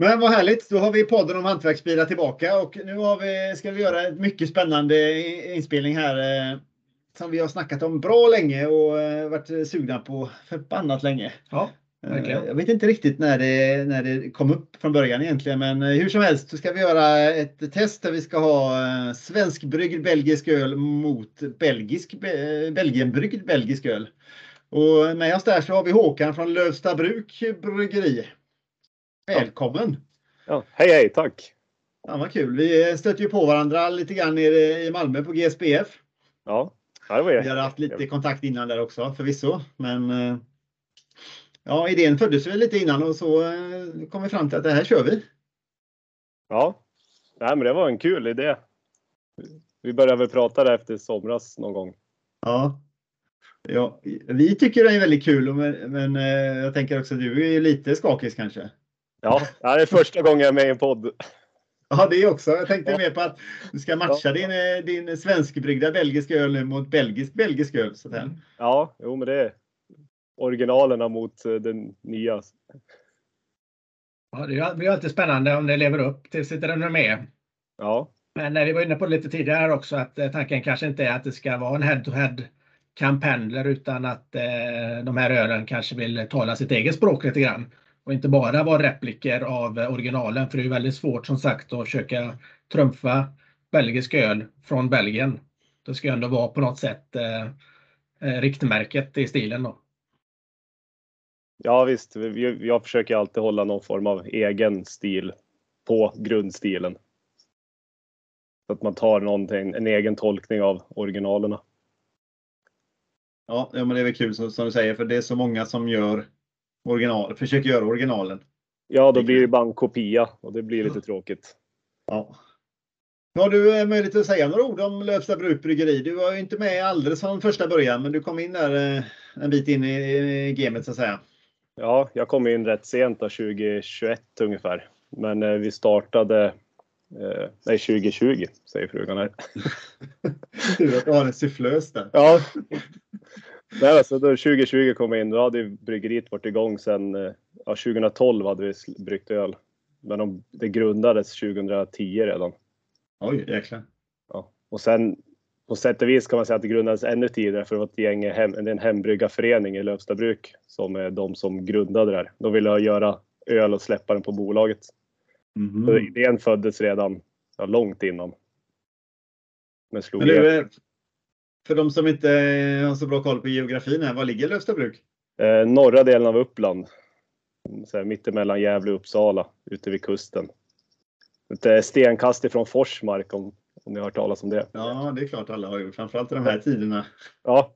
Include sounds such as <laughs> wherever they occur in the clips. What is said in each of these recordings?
Men vad härligt, då har vi podden om hantverksbilar tillbaka och nu vi, ska vi göra en mycket spännande inspelning här eh, som vi har snackat om bra länge och eh, varit sugna på förbannat länge. Ja, Eh, verkligen. Jag vet inte riktigt när det, när det kom upp från början egentligen, men eh, hur som helst så ska vi göra ett test där vi ska ha eh, svenskbryggd belgisk öl mot belgisk, be- Belgienbryggd belgisk öl. Och med oss där så har vi Håkan från Lövsta Bruk bryggeri. Välkommen! Ja, hej hej, tack! Ja, vad kul. Vi stöter ju på varandra lite grann nere i Malmö på GSBF. Ja, det var Vi har haft lite kontakt innan där också förvisso. Men eh, ja, idén föddes väl lite innan och så eh, kom vi fram till att det här kör vi. Ja, Nej, men det var en kul idé. Vi började väl prata där efter somras någon gång. Ja. Ja, vi tycker det är väldigt kul, men, men eh, jag tänker också att du är lite skakig kanske. Ja, det är första gången jag är med i en podd. Ja, det också. Jag tänkte Ja. mer på att du ska matcha din, eh, din svenskbryggda belgisk öl nu mot belgisk belgisk öl. Så där. Ja, jo men det är originalerna mot eh, den nya. Ja, det är- blir ju alltid spännande om det lever upp till sitt renommé. Ja, Men eh, vi var inne på det lite tidigare också att tanken kanske inte är att det ska vara en head-to-head kampanjer utan att eh, de här ölen kanske vill tala sitt eget språk lite grann. Och inte bara vara repliker av originalen för det är väldigt svårt som sagt att försöka trumfa belgisk öl från Belgien. Det ska ju ändå vara på något sätt eh, eh, riktmärket i stilen då. ja visst. Vi- Jag försöker alltid hålla någon form av egen stil på grundstilen. Så att man tar någonting, en egen tolkning av originalerna. Ja, ja, men det är väl kul som, som du säger, för det är så många som gör original, försöker göra originalen. Ja, då blir det bara en kopia och det blir lite tråkigt. Ja. Nu har du eh, möjlighet att säga några ord om Lövsta Bruk bryggeri. Du var ju inte med alldeles från första början, men du kom in där eh, en bit in i, gamet så att säga. Ja, jag kom in rätt sent då, 2021 ungefär. Men eh, vi startade, eh, nej 2020 säger frugan här. <laughs> Tur att du har en sufflös där. Ja. Nej, alltså då 2020 kom jag in, då hade bryggeriet varit igång sedan, eh, ja 2012 hade vi bryggt öl. Men de, det grundades 2010 redan. Oj, jäklar. Ja. Och sen på sätt och vis kan man säga att det grundades ännu tidigare för det var ett gäng hem, det är en hembryggarförening i Lövsta bruk som är de som grundade det här. De ville göra öl och släppa den på bolaget. Mhm. Så idén föddes redan ja, långt innan. Men slog Men eh, för de som inte har så bra koll på geografin här, var ligger Lövsta Bruk? Eh, norra delen av Uppland. Så här, mittemellan Gävle och Uppsala, ute vid kusten. Ett eh, stenkast ifrån Forsmark om, om ni har hört talas om det. Ja, det är klart alla har gjort, framförallt i de här tiderna. Ja,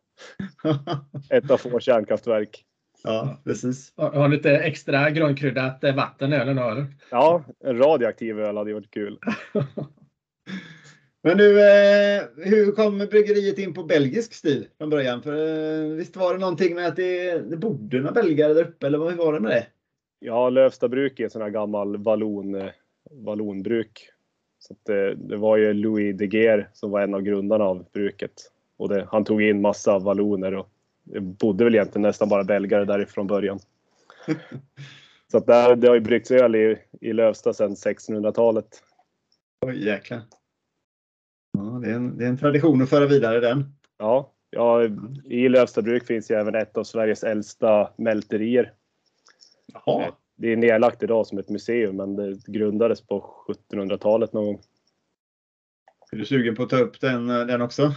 <laughs> ett av få kärnkraftverk. ja, precis. Har har lite extra grundkryddat eh, vatten i ölen? Ja, en radioaktiv öl hade varit kul. <laughs> Men du, eh, hur kom bryggeriet in på belgisk stil från början? För eh, visst var det någonting med att det, det bodde några belgare där uppe, eller vad hur var det med det? Ja, Lövsta bruk är en sån här gammal vallon, eh, vallonbruk. Så det, det var ju Louis de Geer som var en av grundarna av bruket. Och det, han tog in massa valloner och det bodde väl egentligen nästan bara belgare därifrån början. <laughs> Så att där, det har ju bryggts öl i, i Lövsta sedan 1600-talet. Oj, jäklar. Ja, det är, en, det är en tradition att föra vidare den. Ja, ja, i Lövsta bruk finns ju även ett av Sveriges äldsta mälterier. Jaha. Det är nedlagt idag som ett museum men det grundades på 1700-talet någon gång. Är du sugen på att ta upp den, eh, den också?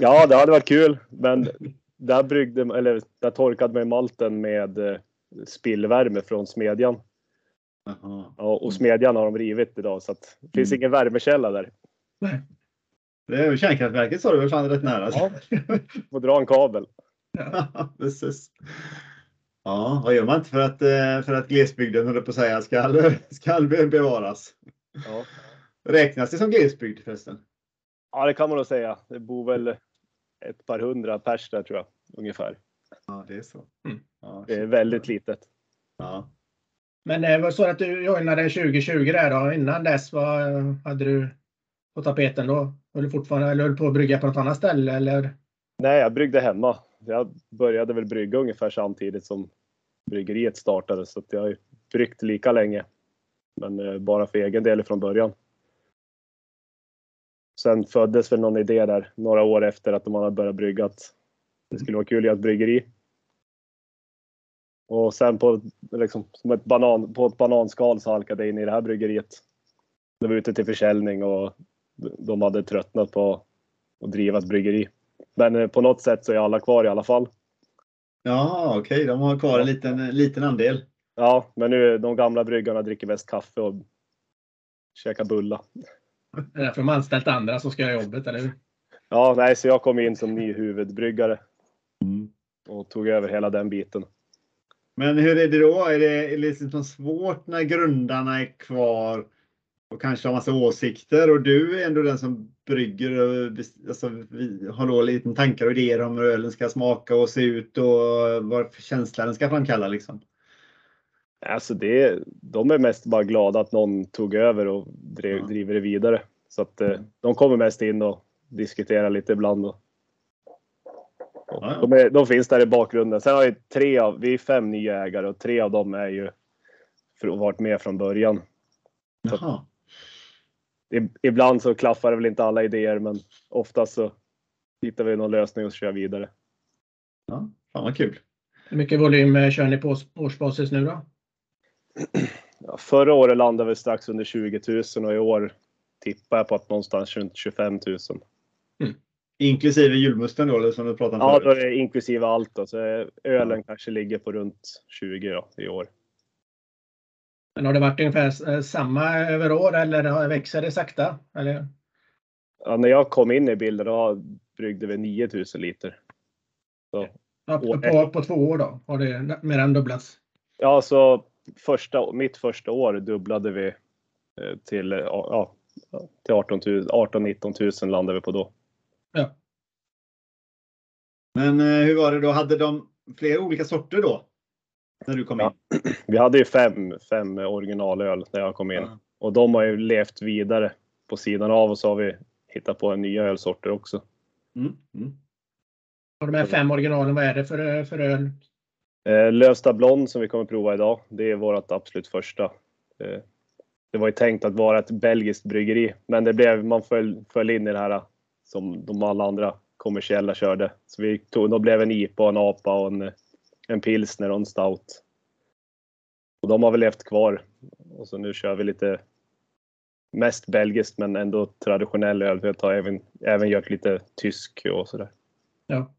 Ja, det hade varit kul, men där, bryggde, eller, där torkade man malten med eh, spillvärme från smedjan. Jaha. Ja, och smedjan har de rivit idag så att det finns Mm. ingen värmekälla där. Nej. Det är kärnkraftverket sa du väl fan rätt nära? Ja. Får dra en kabel. <laughs> Ja, precis. Ja, vad gör man inte för att, eh, för att glesbygden, jag på att säga, ska, <laughs> ska bevaras? Ja. Räknas det som glesbygd förresten? ja, det kan man nog säga. Det bor väl ett par hundra pers där tror jag, ungefär. Ja, det är så. Mm. Ja, Det är väldigt litet. Ja. Men det var så att du joinade 2020 där då. Innan dess, vad eh, hade du på tapeten då? Höll du fortfarande eller höll på att brygga på något annat ställe eller? Nej, jag bryggde hemma. Jag började väl brygga ungefär samtidigt som bryggeriet startade så att jag har ju bryggt lika länge. Men eh, bara för egen del från början. Sen föddes väl någon idé där några år efter att man hade börjat brygga att det skulle vara kul att göra ett bryggeri. Och sen på, liksom, som ett banan, på ett bananskal så halkade jag in i det här bryggeriet. Det var ute till försäljning och de hade tröttnat på att driva ett bryggeri. Men eh, på något sätt så är alla kvar i alla fall. Ja, okej, okay. de har kvar en liten, liten andel. Ja, men nu de gamla bryggarna dricker mest kaffe och käkar bulla. Det är därför de anställt andra som ska göra jobbet, eller hur? Ja, nej, så jag kom in som ny huvudbryggare mm. och tog över hela den biten. Men hur är det då? Är det liksom svårt när grundarna är kvar och kanske har massa åsikter och du är ändå den som brygger och alltså, har då lite tankar och idéer om hur ölen ska smaka och se ut och vad för känsla den ska framkalla liksom? Alltså det, de är mest bara glada att någon tog över och drev, ja. driver det vidare. Så att eh, de kommer mest in och diskuterar lite ibland. Och, och ja. De, är, de, finns där i bakgrunden. Sen har vi tre av, vi är fem nya ägare och tre av dem är ju för varit med från början. Jaha. Ibland så klaffar det väl inte alla idéer men oftast så hittar vi någon lösning och kör vidare. Ja, fan vad kul. Hur mycket volym eh, kör ni på årsbasis nu då? <clears throat> Ja, förra året landade vi strax under 20 000 och i år tippar jag på att någonstans runt 25 000. Mm. Inklusive julmusten då, eller som du pratade om Ja, då är det inklusive allt. Då. Så ölen ja. kanske ligger på runt 20 då, i år. Men har det varit ungefär eh, samma över år eller växer det sakta? Eller? Ja, när jag kom in i bilden då bryggde vi 9000 liter. Så, ja, på, på, på, två år då har det mer än dubblats? Ja, så första, mitt första år dubblade vi eh, till, ja, till 18, 18 19 000 landade vi på då. Ja. Men eh, hur var det då? Hade de flera olika sorter då? När du kom in? Ja. <clears throat> Vi hade ju fem, fem originalöl när jag kom in ja. och de har ju levt vidare på sidan av och så har vi hittat på nya ölsorter också. Mm. Mm. Och de här fem originalen, vad är det för, för öl? Eh, Lövsta Blond som vi kommer prova idag, det är vårt absolut första. Eh, det var ju tänkt att vara ett belgiskt bryggeri, men det blev, man föll, föll in i det här som de alla andra kommersiella körde. Så vi tog, då blev en IPA, en APA och en, en pilsner och en stout. Och de har väl levt kvar. Och så nu kör vi lite mest belgiskt men ändå traditionell öl. Vi har även, även gjort lite tysk och sådär. Ja.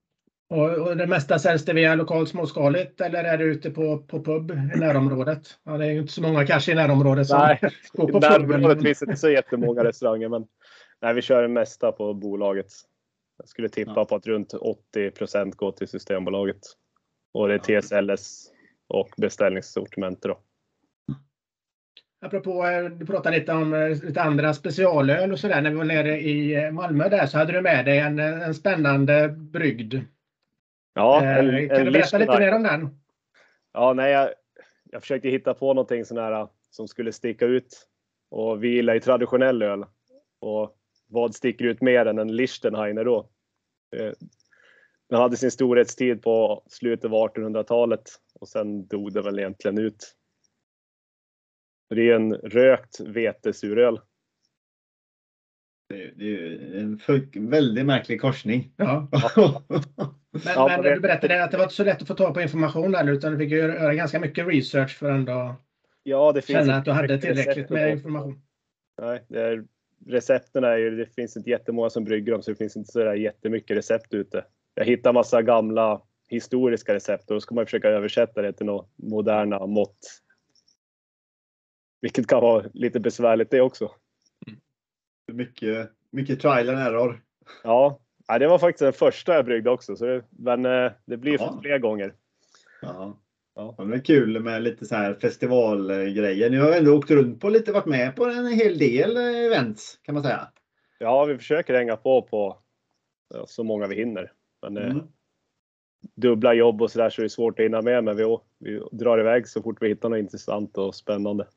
Och, och det mesta säljs det via lokalt småskaligt eller är det ute på, på pub i närområdet? Ja, det är ju inte så många kanske i närområdet som nej, <laughs> går på närområdet finns inte så jättemånga restauranger men nej, vi kör det mesta på bolaget. Jag skulle tippa ja. på att runt 80% går till Systembolaget. Och det är TSLS och beställningssortiment då. Apropå, eh, du pratade lite om eh, lite andra specialöl och sådär. När vi var nere i eh, Malmö där så hade du med dig en, en spännande brygd. Ja, en, eh, kan en du berätta lite mer om den? Ja, nej, jag, jag försökte hitta på någonting sån här som skulle sticka ut. Och vi gillar ju traditionell öl. Och vad sticker ut mer än en Lichtenheiner då? Den hade sin storhetstid på slutet av 1800-talet och sen dog det väl egentligen ut. Det är en rökt vetesuröl. Det är, en väldigt märklig korsning. Ja. <laughs> men, ja, men du berättade att det var inte så lätt att få tag på information där, utan du fick göra ganska mycket research för att ändå ja, det finns känna att du hade tillräckligt med information. Nej, det är, recepten är ju, det finns inte jättemånga som brygger dem så det finns inte så där jättemycket recept ute. Jag hittar massa gamla historiska recept och då ska man försöka översätta det till några moderna mått. Vilket kan vara lite besvärligt det också. Mycket, mycket trial and error. Ja, det var faktiskt den första jag bryggde också, så det, men eh, det blir ja. fler gånger. Ja. Ja, det är kul med lite så här festivalgrejer. Nu har ändå åkt runt på lite, varit med på en hel del events kan man säga. Ja, vi försöker hänga på på så många vi hinner. Men eh, mm. dubbla jobb och så där så är det svårt att hinna med, men vi, vi drar iväg så fort vi hittar något intressant och spännande.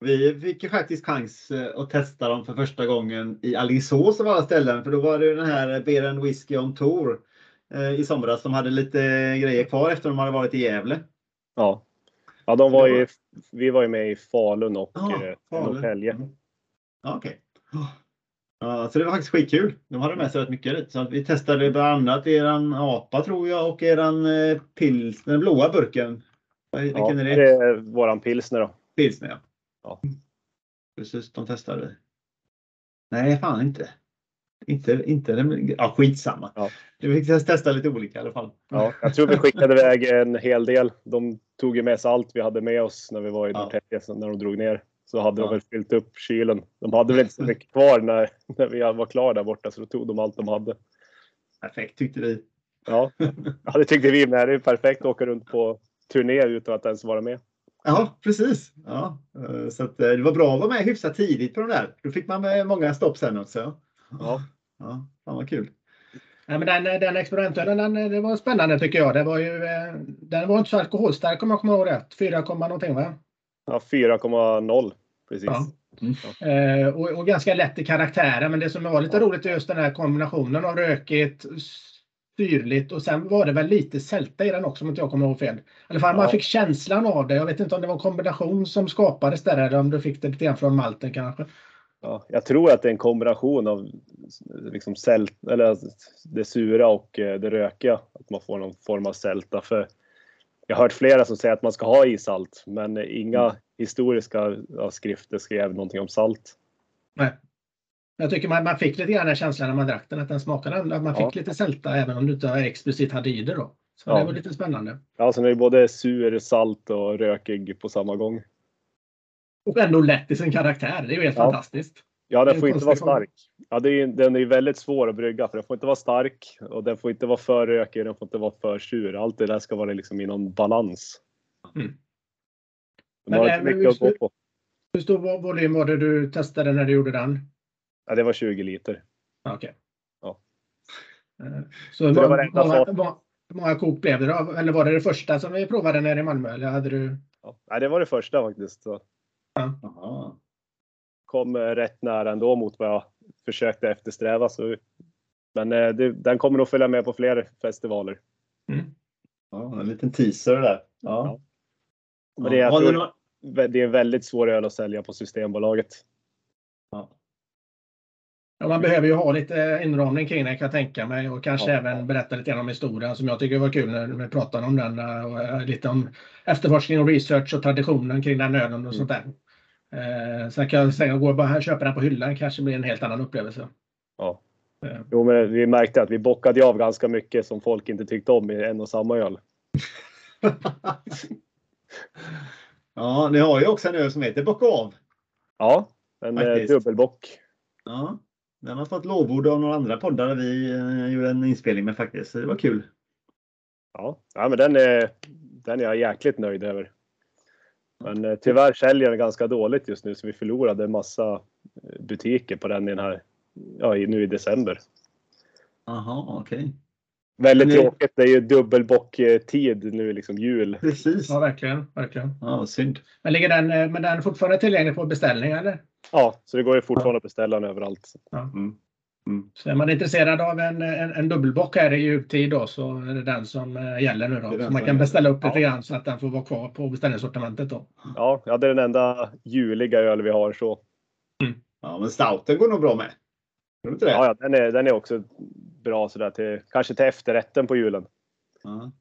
Vi fick ju faktiskt chans eh, att testa dem för första gången i Alingsås av alla ställen. För då var det den här Beer and Whiskey on Tour eh, i somras som hade lite grejer kvar efter de hade varit i Gävle. Ja. Ja, de var ju, vi var ju med i Falun och eh, Falun. Norrtälje. Mm. Ja, okej. Ja, så det var faktiskt skitkul. De hade med sig rätt mycket dit. Så vi testade bland annat eran apa tror jag och eran eh, pils, den blåa burken. Vad- Ja, Vilken är det det? är våran pilsner då. Pilsner ja. Ja. Precis, de testade. Nej, fan inte. Inte, inte den, ja skitsamma. Ja. Vi fick testa lite olika i alla fall. Ja, jag tror vi skickade iväg en hel del. De tog ju med sig allt vi hade med oss när vi var i. Norrtälje när de drog ner. Så hade Ja. de väl fyllt upp kylen. De hade väl inte så mycket kvar när, när vi var klara där borta så då tog de allt de hade. Perfekt tyckte vi. Ja, <laughs> ja det tyckte vi med. Det är perfekt att åka runt på turné utan att ens vara med. Ja, precis. Ja, eh, så att, eh, det var bra att vara med hyfsat tidigt på de där. Då fick man med många stopp sen också. Ja. Ja, fan vad kul. Ja, men den, den experimentören, den, var spännande tycker jag. Det var ju, eh, den var inte så alkoholstark om jag kommer ihåg rätt. 4, någonting va? Ja, 4,0 precis. Ja. Eh, och, och ganska lätt i karaktären. Men det som var lite Ja. roligt är just den här kombinationen av rökigt, syrligt och sen var det väl lite sälta i den också om inte jag kommer ihåg fel. I alla fall man Ja. fick känslan av det. Jag vet inte om det var en kombination som skapades där eller om du fick det lite grann från malten kanske. Ja, jag tror att det är en kombination av liksom sält, eller det sura och eh, det rökiga. Att man får någon form av sälta. För jag har hört flera som säger att man ska ha i salt, men inga Mm. historiska skrifter skrev någonting om salt. Nej. Jag tycker man, man fick lite grann den känslan när man drack den att den smakade att Man fick Ja. lite sälta även om du inte explicit hade i det då. Så Ja. det var lite spännande. Ja, så den är både sur, salt och rökig på samma gång. Och ändå lätt i sin karaktär. Det är ju helt Ja. fantastiskt. Ja, den får inte vara stark. Ja, det är, den är väldigt svår att brygga för den får inte vara stark och den får inte vara för rökig, den får inte vara för sur. Allt det där ska vara liksom i någon balans. Mm. De Men, har eh, inte men mycket att just- gå på. Hur stor vo- volym var det du testade när du gjorde den? Ja, det var 20 liter. Ja, Okej. Ja. Eh, Så hur var det enda många, många, hur många kok blev det då? Eller var det det första som vi provade nere i Malmö? Eller hade du? Ja. Det var det första faktiskt. Så Jaha. Kom eh, rätt nära ändå mot vad jag försökte eftersträva. Så, men eh, det, den kommer nog följa med på fler festivaler. Mm. Ja, en liten teaser där. Ja. Men det, är, tror, det är väldigt svår öl att sälja på Systembolaget. Ja. Ja, man behöver ju ha lite inramning kring det kan jag tänka mig och kanske Ja. även berätta lite om historien som jag tycker var kul när vi pratade om den. eh, Och eh, lite om efterforskning och research och traditionen kring den ölen och sånt där. Eh, sen kan jag säga går bara och köper den på hyllan kanske blir en helt annan upplevelse. Ja. Eh, Jo, men vi märkte att vi bockade av ganska mycket som folk inte tyckte om i en och samma öl. <laughs> ja, ni har ju också en öl som heter Bocka av. Ja, en eh, Faktiskt. dubbelbock. Ja, den har fått lovord av några andra poddar vi eh, gjorde en inspelning med faktiskt. Det var kul. Ja, ja men den är, den är jag jäkligt nöjd över. Men eh, tyvärr säljer den ganska dåligt just nu så vi förlorade en massa eh, butiker på den i den här, ja, i- nu i december. Jaha, okej. Väldigt Men- tråkigt. Det är ju dubbelbock-tid nu, liksom jul. Precis. Ja, verkligen. verkligen. Ja, synd. Men ligger den, eh, men den är fortfarande tillgänglig på beställning eller? Ja, så det går ju fortfarande att beställa den överallt. Mm. Mm. Så är man intresserad av en, en, en dubbelbock här i djuptid då så är det den som eh, gäller nu då. Så man kan beställa upp lite Ja. grann så att den får vara kvar på beställningssortimentet då. Ja, ja, det är den enda juliga öl vi har så. Ja, men stouten går nog bra med. Tror inte det? Ja, ja den, är, den är också bra sådär till, kanske till efterrätten på julen. Ja.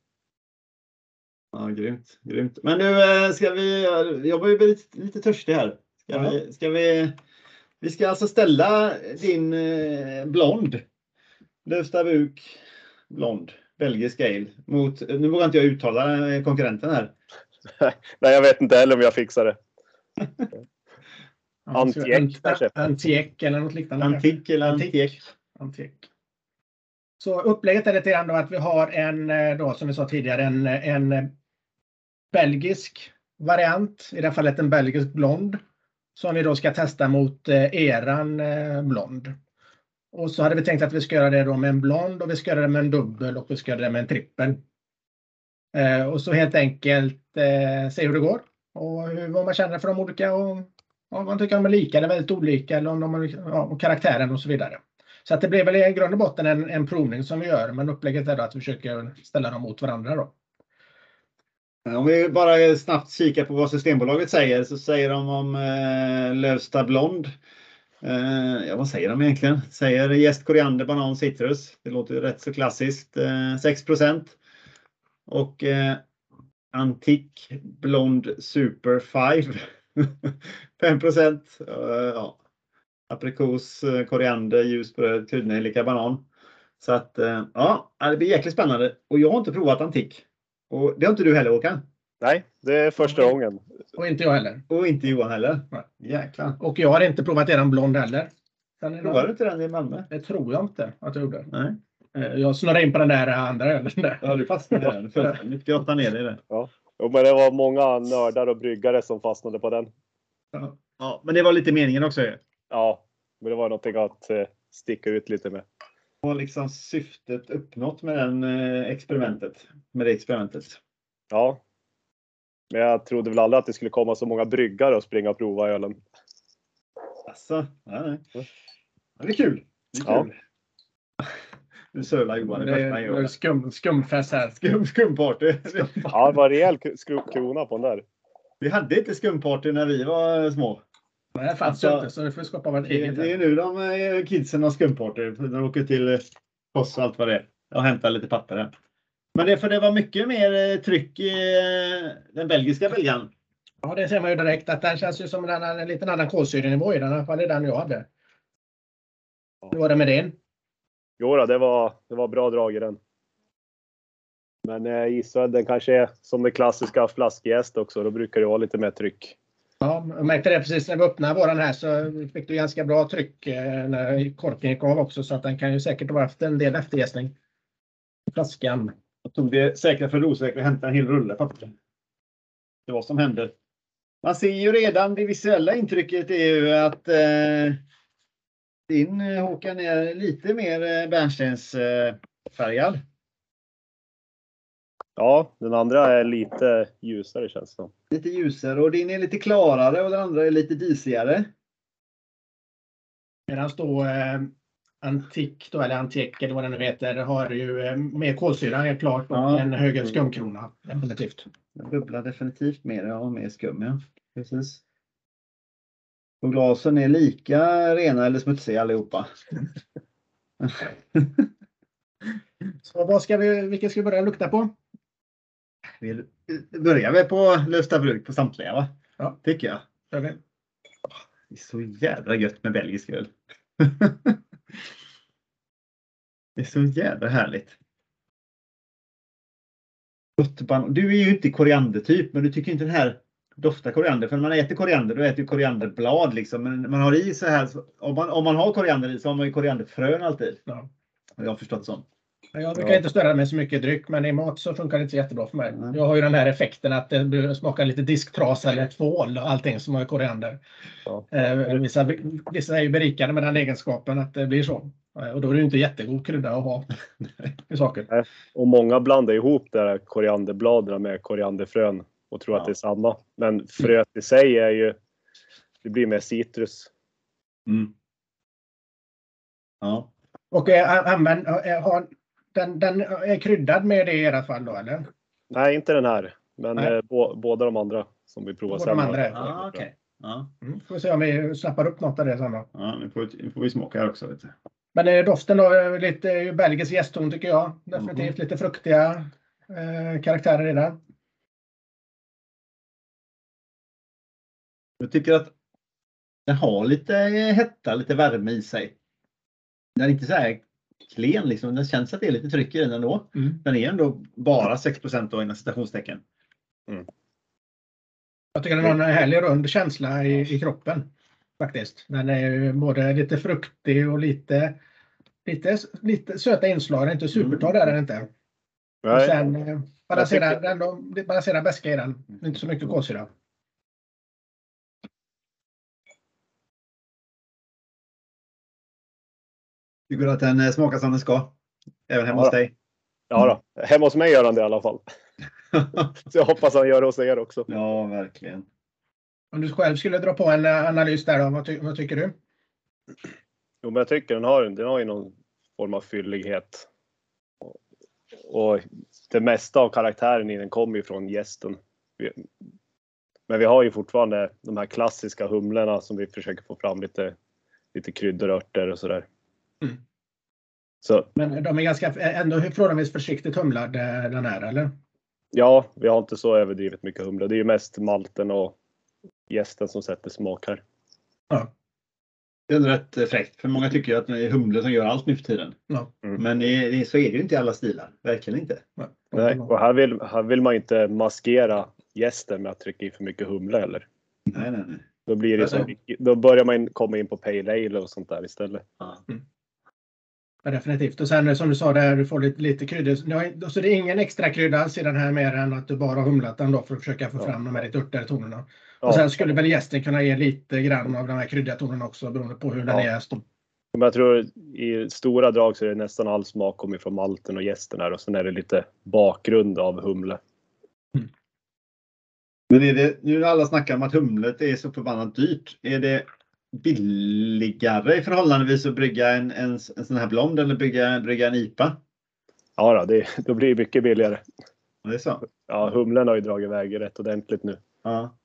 Ja, grymt, grymt. Men nu eh, ska vi, jag börjar bli lite, lite törstig här. Ska Ja. vi, ska vi, vi ska alltså ställa din eh, blond, Lövstabuk blond, belgisk ale mot, nu vågar inte jag uttala eh, konkurrenten här. <laughs> Nej, jag vet inte heller om jag fixar det. Antiek kanske? Antiek eller något liknande. Antik eller Antik. antik. Antik. Så upplägget är lite grann då att vi har en, eh, då, som vi sa tidigare, en, en eh, belgisk variant, i det här fallet en belgisk blond, som vi då ska testa mot eh, eran eh, blond. Och så hade vi tänkt att vi ska göra det då med en blond och vi ska göra det med en dubbel och vi ska göra det med en trippel. Eh, och så helt enkelt se hur det går och hur, vad man känner för de olika och om man tycker de är lika eller väldigt olika eller om de är, ja, och karaktären och så vidare. Så att det blir väl i grund och botten en, en provning som vi gör, men upplägget är då att vi försöker ställa dem mot varandra. Då. Eh, om vi bara snabbt kikar på vad Systembolaget säger så säger de om eh, Lövsta Blond. Eh, ja, vad säger de egentligen? Säger jäst, koriander, banan, citrus. Det låter ju rätt så klassiskt. Eh, 6 Och eh, Antik Blond Super 5. 5 <laughs> procent. Eh, ja. Aprikos, eh, koriander, ljusbröd, kryddnejlika, banan. Så att eh, ja, det blir jäkligt spännande. Och jag har inte provat antik. Och det har inte du heller Håkan? Nej, det är första gången. Och inte jag heller. Och inte Johan heller? Nej. Jäklar. Och jag har inte provat eran blond heller. Den är Provade du inte den i Malmö? Det tror jag inte att jag gjorde. Nej. Eh, Jag snurrade in på den där andra ölen. Ja, du fastnade i den. <laughs> Du grottade ner dig i det. Jo, men det var många nördar och bryggare som fastnade på den. Ja, men det var lite meningen också ju. Ja, men det var någonting att eh, sticka ut lite med. Var liksom syftet uppnått med den eh, experimentet. Med det experimentet. Ja. Men jag trodde väl aldrig att det skulle komma så många bryggare och springa och prova ölen. Alltså, nej, nej. Det blir kul. Det är Ja. kul. <laughs> Nu sölar Johan i Det första är, är gången. skum, skumfest här. Skum, skumparty. Ja, det var rejäl krona på den där. Vi hade inte skumparty när vi var små. Det fanns Alltså, inte så nu får skapa Det, eget. det är nu de eh, kidsen har skumparty. De åker till eh, Foss och allt vad det är. Och hämtar lite papper här. Men det, för det var mycket mer eh, tryck i eh, den belgiska belgan. Ja, det ser man ju direkt att den känns ju som en, en liten annan kolsyrenivå i den. I alla fall är den jag hade. Hur var det med din? Jo, då, det var, det var bra drag i den. Men eh, jag gissar att den kanske är som det klassiska flaskjäst också. Då brukar det vara lite mer tryck. Ja, jag märkte det precis när vi öppnade våran här så fick du ganska bra tryck eh, när korken gick av också så att den kan ju säkert ha haft en del efterjäsning. Flaskan. Jag tog det säkra för det osäkra och hämtade en hel rulle papper. Det var som hände. Man ser ju redan det visuella intrycket är ju att eh, din eh, Håkan är lite mer eh, bärnstensfärgad. Eh. Ja, den andra är lite ljusare känns det som. lite ljusare och din är lite klarare och den andra är lite disigare. Medan då eh, Antik då, eller Antik eller vad den nu heter har ju eh, mer kolsyra helt klart och Ja. en högre skumkrona. Definitivt. Den bubblar definitivt mer, ja, mer skum ja. Precis. Och glasen är lika rena eller smutsiga allihopa. <laughs> Så vad ska vi, vilken ska vi börja lukta på? Vi börjar väl på Lövsta bruk på samtliga va? Ja. Tycker jag. Vi. Det är så jävla gött med belgisk öl. <laughs> det är så jävla härligt. Du är ju inte koriandertyp men du tycker inte den här doftar koriander. För när man äter koriander då äter ju korianderblad liksom. Men man har i så här, om man, om man har koriander i så har man ju korianderfrön alltid. Ja. Har jag förstått som. Jag brukar Ja. inte störa mig så mycket dryck, men i mat så funkar det inte så jättebra för mig. Nej. Jag har ju den här effekten att det smakar lite disktrasa eller tvål och allting som har koriander. Ja. Eh, vissa, vissa är ju berikade med den egenskapen att det blir så. Eh, och då är det ju inte jättegod krydda att ha <laughs> i saker. Och många blandar ihop de här korianderbladen med korianderfrön och tror Ja. att det är samma. Men fröet i sig är ju, det blir mer citrus. Mm. Ja. Och eh, använd, eh, har, den, den är kryddad med det i ert fall då eller? Nej, inte den här. Men eh, bå, båda de andra som vi provar Båda de sen. andra Ah, okej. Ja. Mm. Får vi se om vi snappar upp något av det sen då. ja, nu får, vi- nu får vi smaka här också. Vet du. Men eh, doften då, är lite eh, belgisk jästton tycker jag. Definitivt Mhm. lite fruktiga eh, karaktärer i den. Jag tycker att den har lite hetta, lite värme i sig. Den är inte så här klen liksom. Den känns att det är lite tryck i den ändå. Mm. Den är ändå bara 6% då inom citationstecken. Jag tycker den har en härlig rund känsla i, i kroppen. Faktiskt. Den är ju både lite fruktig och lite, lite, lite söta inslag. Den är inte supertorr är den inte. Och Nej, sen eh, balanserar, tycker- den balanserar beska i den. Inte så mycket kolsyra. Tycker du att den smakar som den ska? Även hemma Ja hos dig? ja då. Hemma hos mig gör han det i alla fall. <laughs> Så jag hoppas han gör det hos er också. ja, verkligen. Om du själv skulle dra på en eh, analys där då, vad, ty, vad tycker du? Jo, men jag tycker den har, den har ju någon form av fyllighet. och det mesta av karaktären i den kommer ju från gästen. Men vi har ju fortfarande de här klassiska humlorna som vi försöker få fram lite, lite kryddor, örter och sådär. Mm. Så Men de är ganska, ändå förhållandevis försiktigt humlad eh, den här eller? ja, vi har inte så överdrivet mycket humle. Det är ju mest malten och gästen som sätter smak här. Ja. Det är rätt eh, fräckt. För många tycker ju att det är humle som gör allt nu för tiden. Ja. Mm. Men det, så är det ju inte i alla stilar. Verkligen inte. Nej, och här vill, här vill man inte maskera gästen med att trycka i för mycket humle heller. Nej, nej, nej. Då, blir det så, då börjar man komma in på pale ale och sånt där istället. Ja. Ja, definitivt. Och sen som du sa där, du får lite, lite kryddor. Så det är ingen extra krydda alls i den här mer än att du bara har humlat den då för att försöka få Ja. fram de här lite örtigare tonerna. Ja, Och sen skulle väl gästen kunna ge lite grann av de här kryddiga tonerna också beroende på hur den Ja. är jäst. men jag tror i stora drag så är det nästan all smak kommer från malten och gästen här och sen är det lite bakgrund av humle. Men är det, nu när alla snackar om att humlet är så förbannat dyrt. Är det billigare i förhållandevis att brygga en, en, en sån här blond eller brygga, brygga en IPA? Ja, då, det, då blir det mycket billigare. Ja, Det är så? Ja, humlen har ju dragit iväg rätt ordentligt nu. Ja.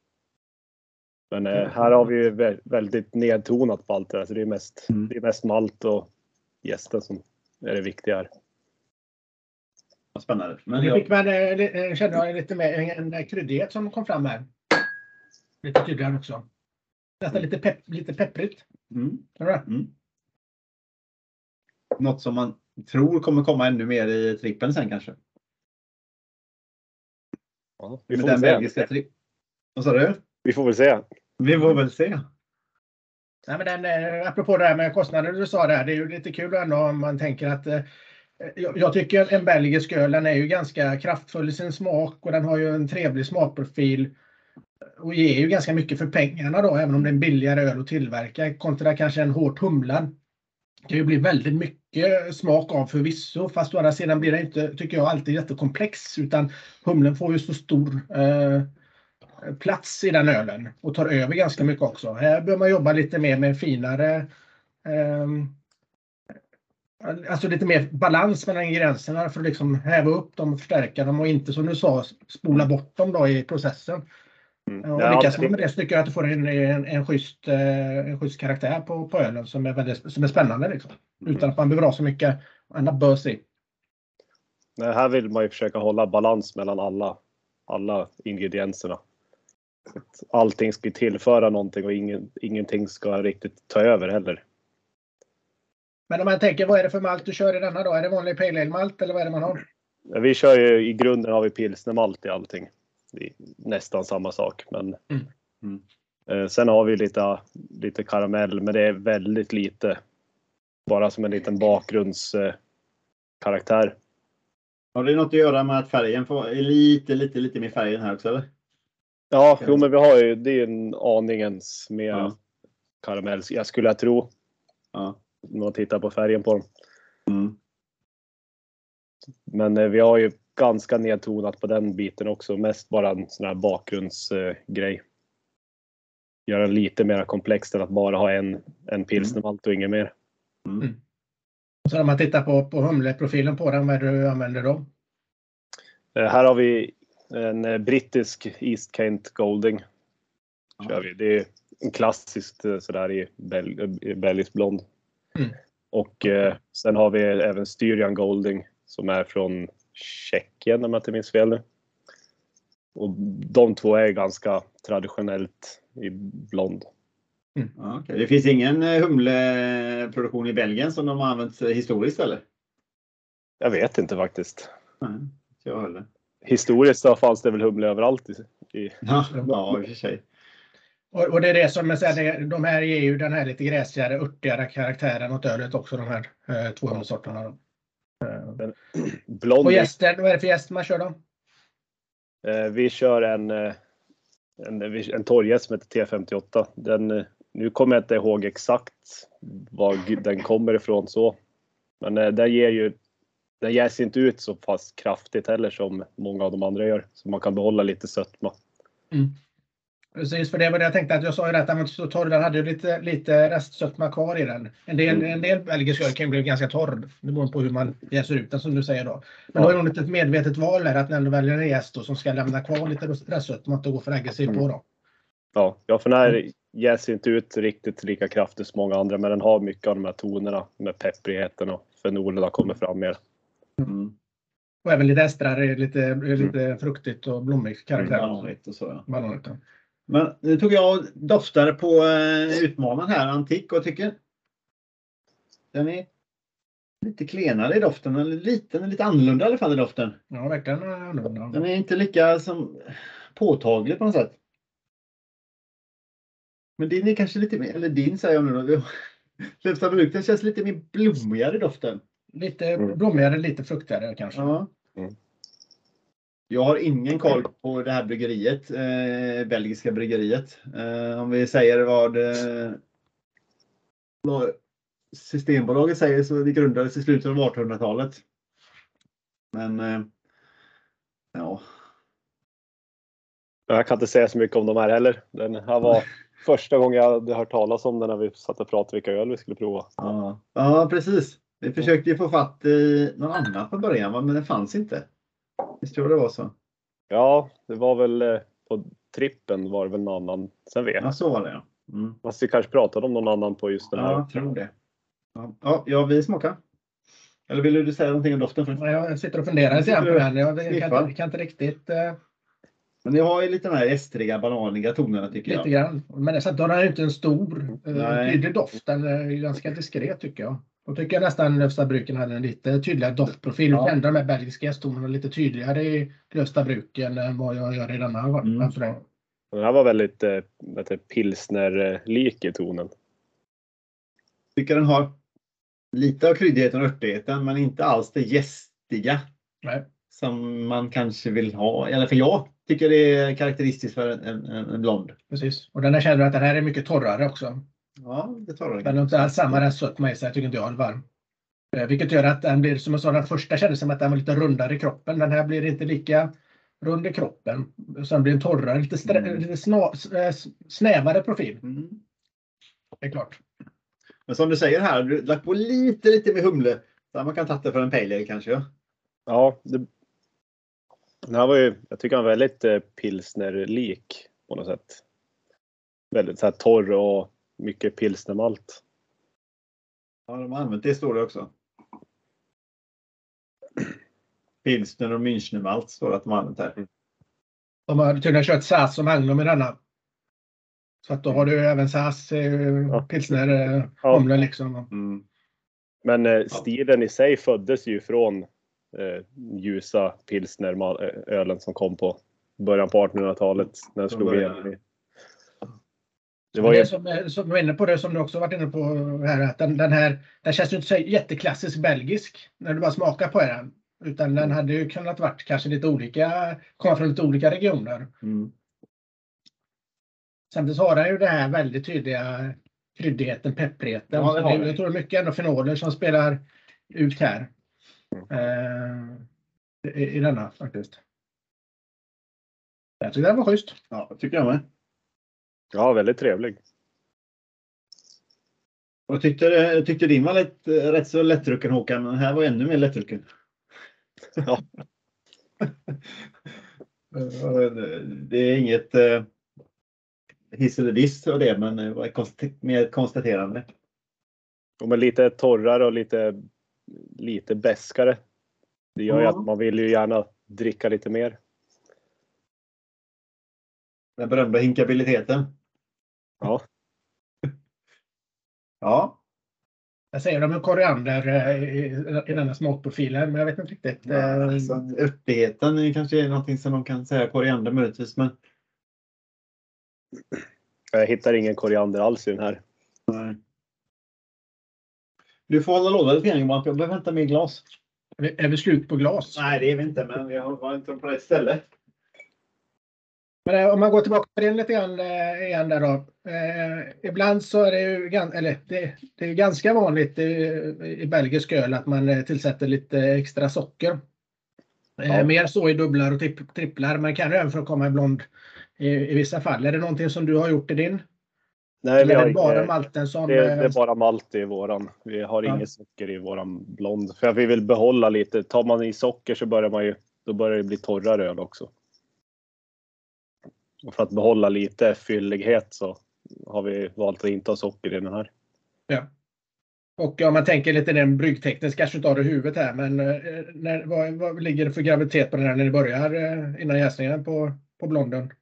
Men eh, här har vi ju vä- väldigt nedtonat på allt det där, så det är mest, Mm. det är mest malt och gästen som är det viktiga här. Vad spännande. Men jag, fick man, eh, eh, kände jag lite mer en, en kryddighet som kom fram här. Lite tydligare också. Nästan lite, pepp, lite pepprigt. mm, mm. Något som man tror kommer komma ännu mer i trippen sen kanske. Ja, vi, får belgiska se. tri- Vad sa du? vi får väl se. Vi får väl se. Nej, men den, eh, apropå det här med kostnader du sa där, det är ju lite kul ändå om man tänker att eh, jag, jag tycker en belgisk öl den är ju ganska kraftfull i sin smak och den har ju en trevlig smakprofil. Och ger ju ganska mycket för pengarna då, även om det är en billigare öl att tillverka kontra kanske en hårt humlad. Det kan ju bli väldigt mycket smak av förvisso, fast å andra sidan blir det inte, tycker jag, alltid jättekomplex utan humlen får ju så stor eh, plats i den ölen och tar över ganska mycket också. Här bör man jobba lite mer med finare eh, Alltså lite mer balans mellan ingredienserna för att liksom häva upp dem och förstärka dem och inte som du sa spola bort dem då i processen. Mm. Och lyckas man med det så tycker jag att du får en, en, en, schysst, eh, en schysst karaktär på, på ölen som är, väldigt, som är spännande. Liksom. Utan att man behöver ha så mycket annat bös i. Nej, här vill man ju försöka hålla balans mellan alla, alla ingredienserna. Allting ska tillföra någonting och ingen, ingenting ska riktigt ta över heller. Men om man tänker, vad är det för malt du kör i denna då? Är det vanlig pale ale malt eller vad är det man har? Vi kör ju i grunden har vi pilsnermalt i allting. Det är nästan samma sak. Men, Mm. Mm. Eh, sen har vi lite, lite karamell, men det är väldigt lite. Bara som en liten bakgrundskaraktär. Eh. Har det något att göra med att färgen får är lite, lite, lite mer färg i den här också eller? ja, jo, men vi har ju det är en aningens mer Ja. karamell. Jag skulle tro. Ja. När man tittar på färgen på dem. Mm. Men eh, vi har ju ganska nedtonat på den biten också. Mest bara en sån här bakgrundsgrej. Göra den lite mer komplext än att bara ha en, en pilsnermalt och inget mer. Mm. Och så om man tittar på, på humleprofilen på den, vad är det du använder då? Eh, Här har vi en eh, brittisk East Kent Golding. Kör vi. Det är en klassiskt eh, sådär i belgisk blond. Mm. Och eh, sen har vi även Styrian Golding som är från Tjeckien om jag inte minns fel nu. Och de två är ganska traditionellt i blond. Ja, okej. Det finns ingen eh, humleproduktion i Belgien som de har använt historiskt eller? Jag vet inte faktiskt. Nej, inte jag heller. Historiskt så fanns det väl humle överallt. I, i, Ja, ja, i och för sig. Och, och det är det som jag säger, de här ger ju den här lite gräsigare, örtigare karaktären åt ölet också, de här eh, två humlesorterna. Då. Eh, <clears throat> blond. och gästen, vad är det för gäst man kör då? Eh, vi kör en, eh, en, en torrgäst som heter T58. Den, nu kommer jag inte ihåg exakt var den kommer ifrån så. Men den ger ju den jäser inte ut så pass kraftigt heller som många av de andra gör. Så man kan behålla lite sötma. Precis, för det var det jag tänkte att jag sa ju att den var så torr. Den hade ju lite, lite restsötma kvar i den. En del, Mm. en del belgisk öl kan bli ganska torr. Det beror på hur man jäser ut den som du säger då. Men Ja. då är det nog ett medvetet val där att när du väljer en jäst som ska lämna kvar lite restsötma och inte gå för aggressivt Mm. på då. Ja, ja för den här jäser inte ut riktigt lika kraftigt som många andra, men den har mycket av de här tonerna med pepprigheten och fenolerna kommer fram mer. Mm. Och även lite estrar, lite, lite fruktigt och blommig karaktär. Ballonigt och så. Ja. Men nu tog jag och doftade på eh, utmanaren här, antik, och tycker den är lite klenare i doften. Eller lite, den är lite annorlunda i alla fall i doften. Ja, verkligen annorlunda. Den är inte lika som påtaglig på något sätt. Men din är kanske lite mer, eller din säger jag nu då. Lövsta bruk, den känns lite mer blommigare i doften. Lite Mm. blommigare, lite fruktigare kanske. Ja. Mm. Jag har ingen koll på det här bryggeriet, eh, belgiska bryggeriet. Eh, om vi säger vad, eh, vad Systembolaget säger så det grundades i slutet av 1800-talet. Men eh, ja, Jag kan inte säga så mycket om de här heller. Den här var <laughs> första gången jag hade hört talas om den när vi satt och pratade vilka öl vi skulle prova. ja, ja precis. Vi försökte ju få fatt i någon annan från början men det fanns inte. Visst tror jag det var så? Ja, det var väl eh, på trippen var det väl någon annan. Sen vet jag. Ja, så var det ja. Mm. Fast vi kanske pratade om någon annan på just den här. Ja, jag tror det. Ja, ja, vi smakar. Eller vill du säga någonting om doften först? Ja, Jag sitter och funderar lite grann på den. Jag kan, inte- kan inte riktigt... Eh, Men ni har ju lite de här estriga, bananiga tonerna tycker lite jag. grann. Men sen har den ju inte en stor eh, tydlig doft. Den är ganska diskret tycker jag. Då tycker jag nästan Lövsta bruken hade en lite tydligare doftprofil. Ja. Ja. Ändå de här belgiska hästtonerna lite tydligare i Lövsta bruken än vad jag gör i denna. Mm. Alltså det- Den här var väldigt eh, vad heter det, pilsner-lik i tonen. tycker den har lite av kryddigheten och örtigheten men inte alls det gästiga Nej. som man kanske vill ha. Eller för jag tycker det är karaktäristiskt för en, en, en blond. Precis. Och den här känner du att den här är mycket torrare också. Ja, det tar Den har inte alls samma restsötma i sig, tycker inte jag, är varm. Eh, Vilket gör att den blir, som jag sa, den första kändes som att den var lite rundare i kroppen. Den här blir inte lika rund i kroppen. Sen blir den torrare, lite, Mm. lite eh, snävare profil. Mm. Det är klart. Men som du säger här, du har lagt på lite, lite med humle. Så man kan ta det för en pale ale kanske. Ja. Ja, det, den här var ju, jag tycker han är väldigt eh, pilsner-lik på något sätt. Väldigt så här torr och mycket pilsnermalt. ja, de har använt det står det också. Pilsner och Münchnmalt står det att de har använt här. De har tydligen kört SAS som Magnum i denna. Så att då har du även SAS, eh, Ja. pilsner, eh, Ja. humle liksom. Mm. Men eh, stilen i sig föddes ju från eh, ljusa pilsnerölen som kom på början på 1800-talet när den slog igenom. i-. Det var ju, det som, som du var inne på det som du också varit inne på här att den, den här den känns ju inte så jätteklassisk belgisk när du bara smakar på den. Utan den hade ju kunnat varit kanske lite olika, komma från lite olika regioner. Mm. Samtidigt har den ju det här väldigt tydliga kryddigheten, pepprigheten. Ja, det den. jag tror det är mycket ändå fenoler som spelar ut här. Eh, i, I denna faktiskt. Jag tycker den var schysst. Ja, det tycker jag med. Ja, väldigt trevlig. Jag tyckte, jag tyckte din var lätt, rätt så lättdrucken Håkan, men den här var ännu mer lättdrucken. Ja. <laughs> det är inget eh, hiss eller diss av det, men det var ett konst- mer konstaterande. Och med lite torrare och lite, lite bäskare. Det gör ju Ja. att man vill ju gärna dricka lite mer. Den berömda hinkabiliteten. Ja. Ja, Jag säger de med koriander eh, i, i denna smakprofilen, men jag vet inte riktigt. eh, alltså, örtigheten är kanske är någonting som de kan säga koriander möjligtvis, men Jag hittar ingen koriander alls i den här. nej. Du får hålla låda lite grann jag behöver hämta mer glas. Är vi slut på glas? Nej, det är vi inte, men vi har inte på rätt ställe. Men eh, om man går tillbaka till den lite grann eh, igen där då. Eh, ibland så är det ju eller det, det är ganska vanligt i, i belgisk öl att man eh, tillsätter lite extra socker. Ja. Mer så i dubblar och tripplar, men kan även för att komma i blond i, i vissa fall. Är det någonting som du har gjort i din? Nej, Eller vi är det har, bara malten som... det, det eh, är bara malt i våran. Vi har Ja. inget socker i våran blond. För vi vill behålla lite. Tar man i socker så börjar man ju, då börjar det bli torrare öl också. Och för att behålla lite fyllighet så har vi valt att inte ha socker i den här. Ja. Och om man tänker lite den bryggteknisk, kanske inte har det i huvudet här, men eh, när, vad, vad ligger det för graviditet på den här när ni börjar eh, innan jäsningen på, på blonden?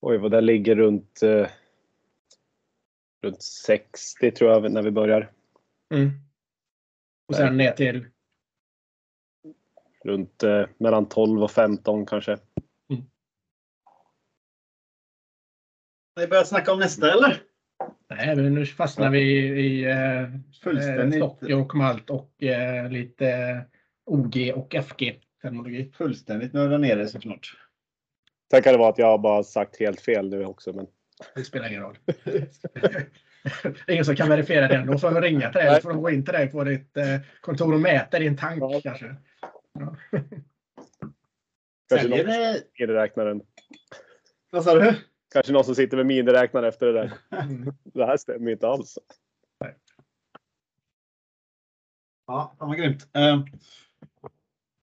Oj, vad det ligger runt, eh, runt 60 tror jag när vi börjar. Mm. Och sen ner till Runt eh, mellan 12 och 15 kanske. Vi börjar snacka om nästa eller? Nej, men nu fastnar vi i, i eh, Fullständigt. eh, socker och malt och eh, lite OG och FG-terminologi. Fullständigt nörda ner det såklart. Sen kan det vara att jag har bara sagt helt fel nu också. Men Det spelar ingen roll. <laughs> Ingen som kan verifiera det. Då får de ringa till dig. Då får de gå in till dig på ditt eh, kontor och mäta din tank Ja. kanske. Ja. kanske Säljer någon det... Vad sa du? Kanske någon som sitter med miniräknaren efter det där. Mm. Det här stämmer inte alls. Ja, vad grymt. Eh,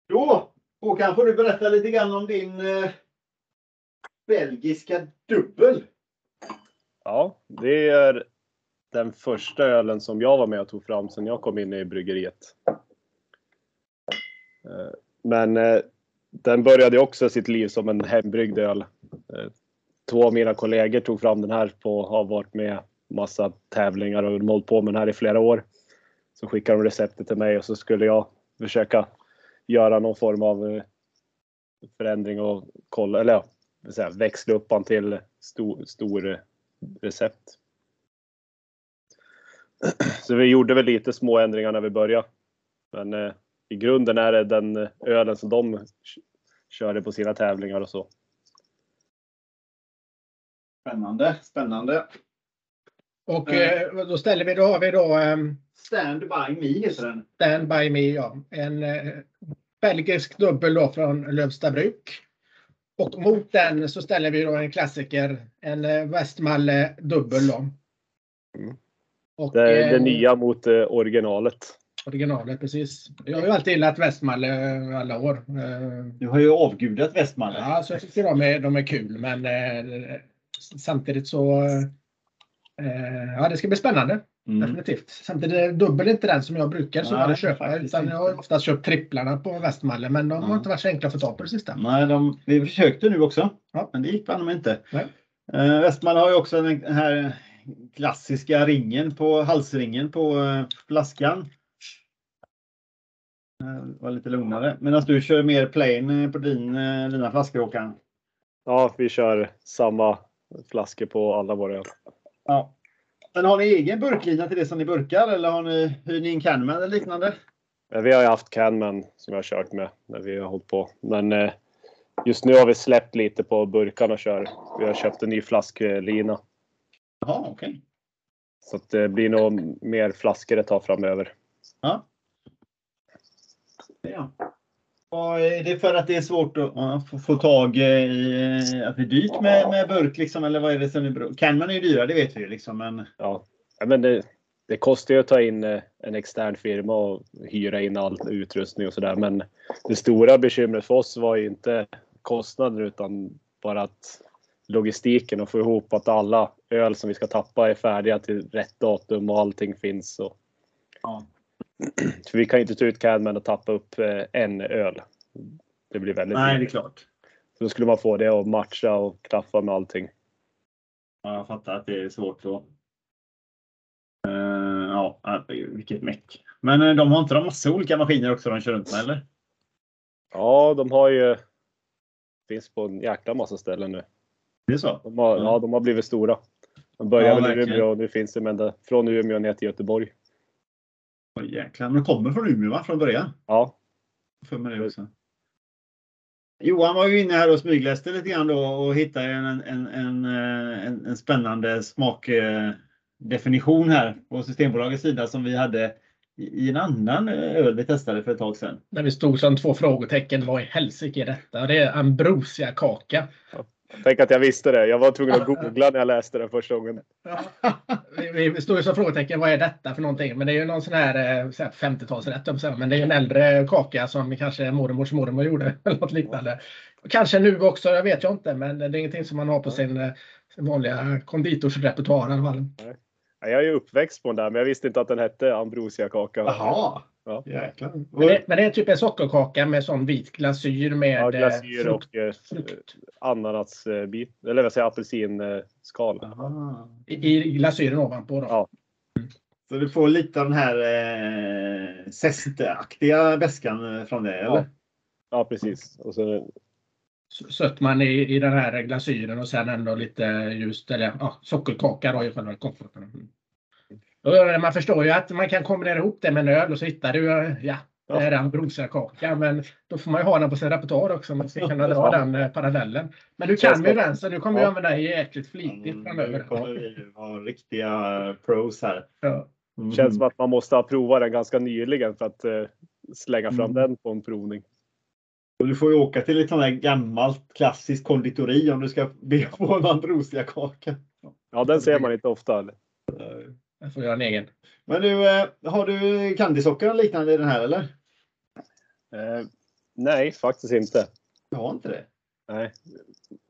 Då Håkan får du berätta lite grann om din eh, belgiska dubbel. Ja, det är den första ölen som jag var med och tog fram sedan jag kom in i bryggeriet. Eh, Men eh, den började också sitt liv som en hembryggd öl. Två av mina kollegor tog fram den här på, har varit med massa tävlingar och de hållit på med den här i flera år. Så skickade de receptet till mig och så skulle jag försöka göra någon form av eh, förändring och kolla, eller ja, växla upp han till stor, stor recept. <clears throat> Så vi gjorde väl lite små ändringar när vi började. Men eh, i grunden är det den eh, ölen som de körde på sina tävlingar och så. Spännande, spännande. Och Mm. eh, då ställer vi, då har vi då ehm, Stand by me heter den. Stand by me, ja. En eh, belgisk dubbel då från Lövstabruk. Och mot den så ställer vi då en klassiker, en eh, Westmalle dubbel då. Mm. Och, Det är det eh, nya mot eh, originalet. Originalet, precis. Jag har ju alltid gillat Westmalle eh, alla år. Eh, Du har ju avgudat Västmalle. Ja, så jag tycker de är, de är kul, men eh, samtidigt så... Eh, ja, det ska bli spännande. Mm. Definitivt. Samtidigt är dubbel inte den som jag brukar så Nej, köpa. Utan jag har oftast köpt tripplarna på Västmalle, men de har Ja. inte varit så enkla att få tag på det sista. Nej, de, vi försökte nu också. Ja. Men det gick banne inte. Nej. Eh, har ju också den här klassiska ringen på halsringen på eh, flaskan. Eh, var lite lugnare. Medan du kör mer plain eh, på din, eh, dina flaskor Håkan. Ja, vi kör samma flaskor på alla våra öl. Ja. Men har ni egen burklina till det som ni burkar eller har ni, hyr ni en Canman eller liknande? Vi har ju haft Canman som jag har kört med när vi har hållit på. Men eh, just nu har vi släppt lite på burkarna och kör. Vi har köpt en ny flasklina. Jaha, okej. Så att det blir nog mer flaskor ett tag framöver. Ja. Ja. Och är det för att det är svårt att ja, få, få tag i, att det är dyrt med, med burk liksom, eller vad är det som är bra? Canman är ju dyrare, det vet vi ju liksom, men Ja, Ja, men det, det kostar ju att ta in eh, en extern firma och hyra in all utrustning och sådär. Men det stora bekymret för oss var ju inte kostnaden utan bara att logistiken och få ihop att alla öl som vi ska tappa är färdiga till rätt datum och allting finns. Och, Ja. <clears throat> För vi kan inte ta ut Cadman och tappa upp eh, en öl. Det blir väldigt nej, det är klart. Så då skulle man få det att matcha och klaffa med allting. Ja, jag fattar att det är svårt då. Uh, ja, vilket meck. Men eh, de har inte de massa olika maskiner också de kör runt med eller? Ja, de har ju finns på en jäkla massa ställen nu. Det är så? De har, Ja. ja. de har blivit stora. De började Ja, väl i. Umeå och nu finns det ända från Umeå ner till Göteborg. Oj, jäklar. Men de kommer från Umeå va? Från början? Ja, För mig det också. Johan var ju inne här och smygläste lite grann då och hittade en, en, en, eh, en, en spännande smakdefinition här på Systembolagets sida som vi hade i en annan eh, öl vi testade för ett tag sedan. När vi stod som två frågetecken. Vad i helsike är detta? Det är ambrosia-kaka. Tänk att jag visste det. Jag var tvungen att googla när jag läste den första gången. <laughs> Vi, vi stod ju som frågetecken. Vad är detta för någonting? Men det är ju någon sån här, eh, så här 50-talsrätt. Men det är en äldre kaka som kanske mormors mormor gjorde. <laughs> Eller något liknande. Kanske nu också. Jag vet jag inte. Men det är ingenting som man har på sin, eh, sin vanliga konditorsrepertoar i alla fall. Jag är ju uppväxt på den där, men jag visste inte att den hette ambrosiakaka. Jaha! Ja. Jäklar. Men det, men det är typ en sockerkaka med sån vit glasyr med Ja, eh, glasyr frukt. och eh, frukt. ananasbit, eller vad säger apelsinskal. Aha. I, i glasyren ovanpå. Då. Ja. Så du får lite av den här eh, zestaktiga väskan eh, från det, eller? Ja, precis. Och så, S- Sötman i, i den här glasyren och sen ändå lite just eller, ja, sockerkaka då i själva komforten. Och Man förstår ju att man kan kombinera ihop det med en öl och så hittar du, eh, ja, det är ambrosiakaka. Men då får man ju ha den på sin repertoar också om man ska kunna dra Ja. den eh, parallellen. Men du kan ju den så du kommer ju Ja. använda den jäkligt flitigt Mm, nu framöver. kommer vi ha riktiga pros här. Ja. Mm. Känns som att man måste ha provat den ganska nyligen för att eh, slänga fram Mm. den på en provning. Och du får ju åka till ett sånt här gammalt klassiskt konditori om du ska be på en ambrosiakaka. Ja, den ser man inte ofta. eller? Jag får göra en egen. Men du, eh, har du candysocker och liknande i den här eller? Eh, nej, faktiskt inte. Jag har inte det. Nej.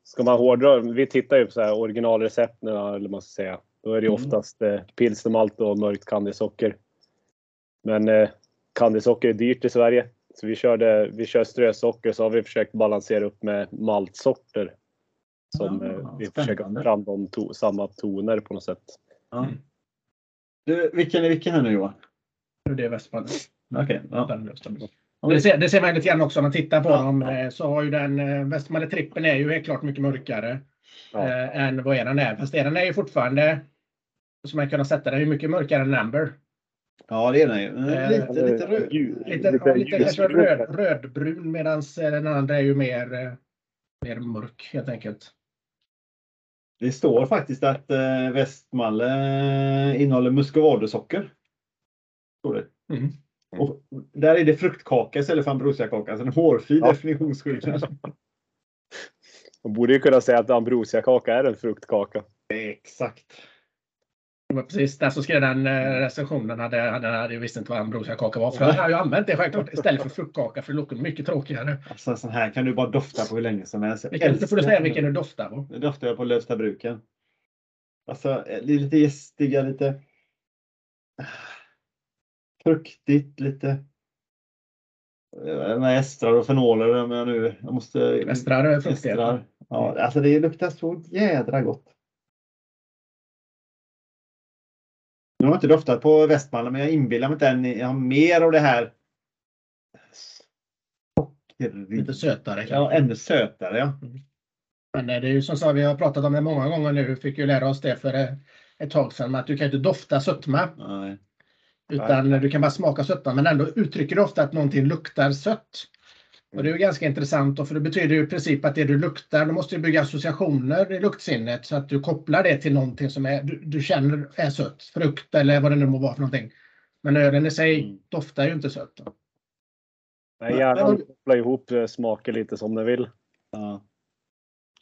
Ska man hårdra, vi tittar ju på så här originalrecepten eller man ska säga. Då är det Mm. oftast eh, pilsnermalt och mörkt candysocker. Men eh, candysocker är dyrt i Sverige. Så vi, körde, vi kör strösocker så har vi försökt balansera upp med maltsorter. Som Ah, eh, vi spännande. försöker få fram de to- samma toner på något sätt. Ja. Du, vilken är vilken här nu Johan? Det är Västmanland. Okej. ja. Den lösten. Det ser, det ser man lite grann också om man tittar på Ja. dem. eh, Så har ju den eh, Västmalle trippen är ju helt klart mycket mörkare Ja. eh, än vad eran är. Fast eran är ju fortfarande, som man kunnat sätta den, är ju mycket mörkare än Amber. Ja, det är den ju. Eh, Lite, lite röd. Ljus- Lite, lite, lite kanske ljusbrun. röd, rödbrun medan den andra är ju mer, eh, mer mörk helt enkelt. Det står faktiskt att eh, Västmalle eh, innehåller muscovadosocker. Står det. Mm. Och där är det fruktkaka istället för ambrosiakaka. Alltså en hårfin Ja. definitionsskillnad. Man borde ju kunna säga att ambrosiakaka är en fruktkaka. Exakt. Det var precis där så skrev den eh, recensionen. Hade, hade, hade, jag visste inte vad ambrosiakaka var. För jag har ju använt det självklart istället för fruktkaka för det låter mycket tråkigare. Alltså sån här kan du bara dofta på hur länge som helst. Vilken, får du säga den. vilken du doftar på. Nu doftar jag på Lövsta bruken. Alltså det är lite gästiga, lite ah, fruktigt, lite eh, med estrar och fenoler. Men jag nu, jag måste... Estrar är fruktiga. Estrar. Ja, alltså det luktar så jädra gott. Nu har jag inte doftat på Västmanland, men jag inbillar mig inte än. Jag har mer av det här. Lite sötare Ja, ännu sötare. Ja. Men eh, det är ju som sagt, vi har pratat om det många gånger nu. Vi fick ju lära oss det för eh, ett tag sedan. Att du kan inte dofta sötma. Nej. Utan du kan bara smaka sötma. Men ändå uttrycker du ofta att någonting luktar sött. Och det är ju ganska intressant. För det betyder ju i princip att det du luktar, du måste ju bygga associationer i luktsinnet. Så att du kopplar det till någonting som är, du, du känner är sött. Frukt eller vad det nu må vara för någonting. Men ölen i sig Mm. doftar ju inte sött. Nej, gärna koppla ihop eh, smaker lite som den vill. Ja.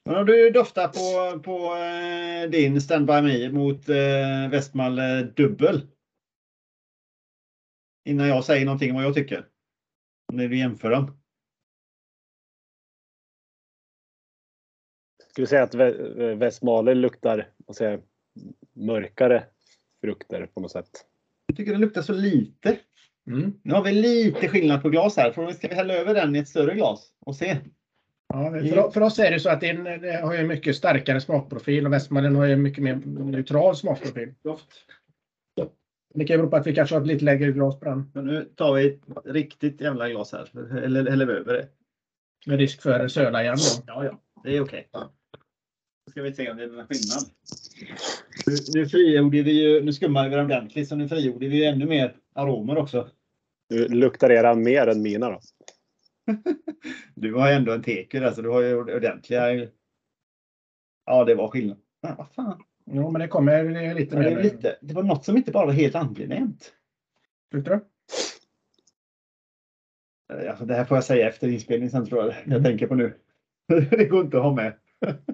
Men om du doftar på, på eh, din Stand By Me mot eh, Westmalle dubbel. Innan jag säger någonting om vad jag tycker. När du jämför dem. Skulle säga att Västmaler luktar vad säger, mörkare frukter på något sätt. Jag tycker det luktar så lite. Mm. Nu har vi lite skillnad på glas här. För ska vi hälla över den i ett större glas och se? Ja, för, för oss är det så att det, är en- det har ju en mycket starkare smakprofil och Västmanland har ju en mycket mer neutral smakprofil. Doft. Det kan ju bero på att vi kanske har ett lite lägre glas på den. Men nu tar vi ett riktigt jävla glas här. Eller häller vi över det. Med risk för söla igen då. Ja, ja. Det är okej. Då ska vi se om det är någon skillnad. Nu, nu frigjorde vi ju, nu skummar vi den ordentligt, så nu frigjorde vi ju ännu mer aromer också. Nu luktar era mer än mina då. <laughs> Du har ju ändå en teku där, så du har ju ordentliga... Ja, det var skillnad. Men vad fan. Jo, men det kommer lite det, mer. är lite, det var något som inte bara var helt angenämt. Tyckte du? Alltså, det här får jag säga efter inspelningen sen tror jag. Jag Mm. tänker på nu. <laughs> det går inte att ha med. <laughs>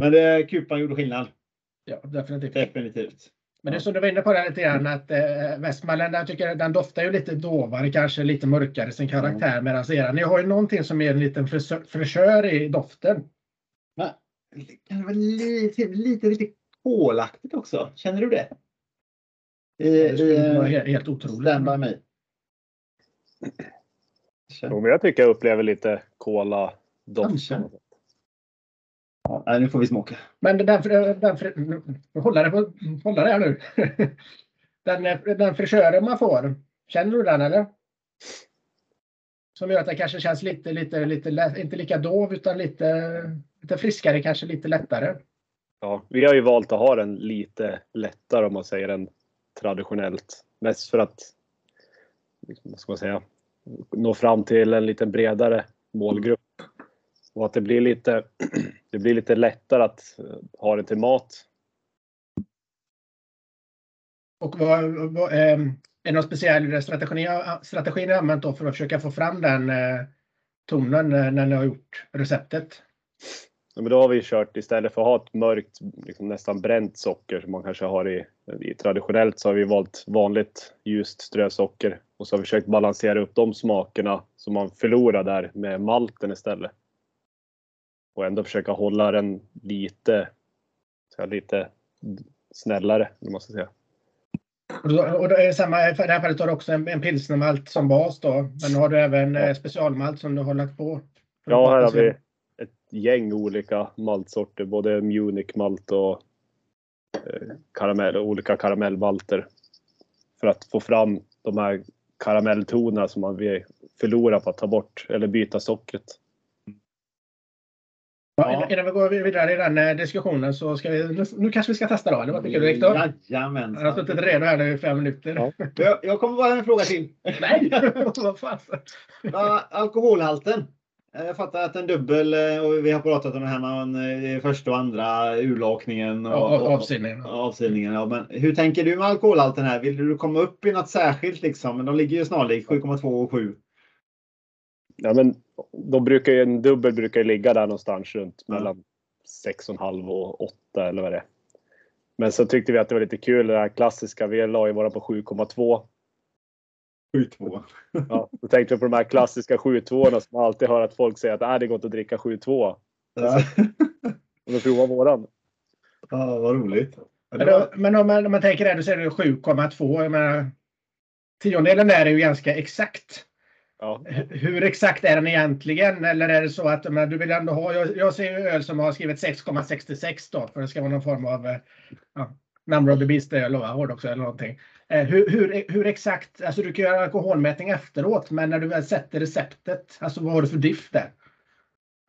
Men det, kupan gjorde skillnad. Ja, definitivt. Definitivt. Men det som du var inne på det lite grann att eh, Västmanland, jag tycker den doftar ju lite dovare, kanske lite mörkare i sin karaktär. Medan era, ni har ju någonting som är en liten frisör, frisör i doften. Det kan vara lite, lite, lite kolaktigt också. Känner du det? I, Det skulle vara i, helt, helt otroligt. Stand by me. Jo, men jag tycker jag upplever lite kola doft. Kanske. Ja, nu får vi smaka. Men den, den, den hålla det, på, hålla det här nu. Den, den frisören man får, känner du den eller? Som gör att det kanske känns lite, lite, lite, inte lika dov utan lite, lite friskare, kanske lite lättare. Ja, vi har ju valt att ha den lite lättare om man säger än traditionellt. Mest för att, liksom, vad ska man säga, nå fram till en lite bredare målgrupp. Och att det blir lite, <clears throat> det blir lite lättare att eh, ha den till mat. Och vad, vad, eh, är det någon speciell strategi, strategi ni har använt då för att försöka få fram den eh, tonen när ni har gjort receptet? Ja, men då har vi kört istället för att ha ett mörkt, liksom nästan bränt socker som man kanske har i, i traditionellt så har vi valt vanligt ljust strösocker och så har vi försökt balansera upp de smakerna som man förlorar där med malten istället. Och ändå försöka hålla den lite, så här, lite snällare, om man ska säga. Och, då, är det samma, i det här fallet har du också en, en pilsnermalt som bas då. Men har du även Ja. eh, specialmalt som du har lagt på? Ja, här har vi ett gäng olika maltsorter, både Munich-malt och eh, karamell, olika karamellmalter. För att få fram de här karamelltonerna som man vill förlora på att ta bort eller byta sockret. Ja, innan- vi går vidare i den eh, diskussionen så ska vi, nu, nu kanske vi ska testa då, eller vad tycker du Viktor? Han har Jajamensan. suttit redo här nu i fem minuter. Ja. Jag, jag kommer bara med en fråga till. Nej, <laughs> vad fan. Ja, alkoholhalten. Eh, Jag fattar att en dubbel, eh, och vi har pratat om det här med första och andra urlakningen och, Ja, och, avsillningen. och avsillningen. Ja, men hur tänker du med alkoholhalten här? Vill du komma upp i något särskilt liksom? Men de ligger ju snarlikt 7,2 och 7. Ja, men då brukar ju en dubbel brukar ligga där någonstans runt Ja. mellan 6,5 och 8 eller vad det är. Men så tyckte vi att det var lite kul det här klassiska. Vi la ju våra på 7,2 7,2. Ja, då tänkte jag på de här klassiska 7-2 som man alltid hör att folk säger att äh, det går inte att dricka 7-2. Ja. <laughs> Och då provar våran. ja, vad roligt. Men, då, om man, om man tänker det, då säger du 7,2. Jag menar, Tiondelen där är ju ganska exakt. Ja, Hur exakt är den egentligen? Eller är det så att men, du vill ändå ha... Jag, jag ser ju öl som har skrivit 6,66 då för det ska vara någon form av eh, ja, number of the beast öl och hårdrocksöl eller någonting. Eh, hur, hur, hur exakt, alltså du kan göra alkoholmätning efteråt men när du väl sätter receptet, alltså vad har du för diff där?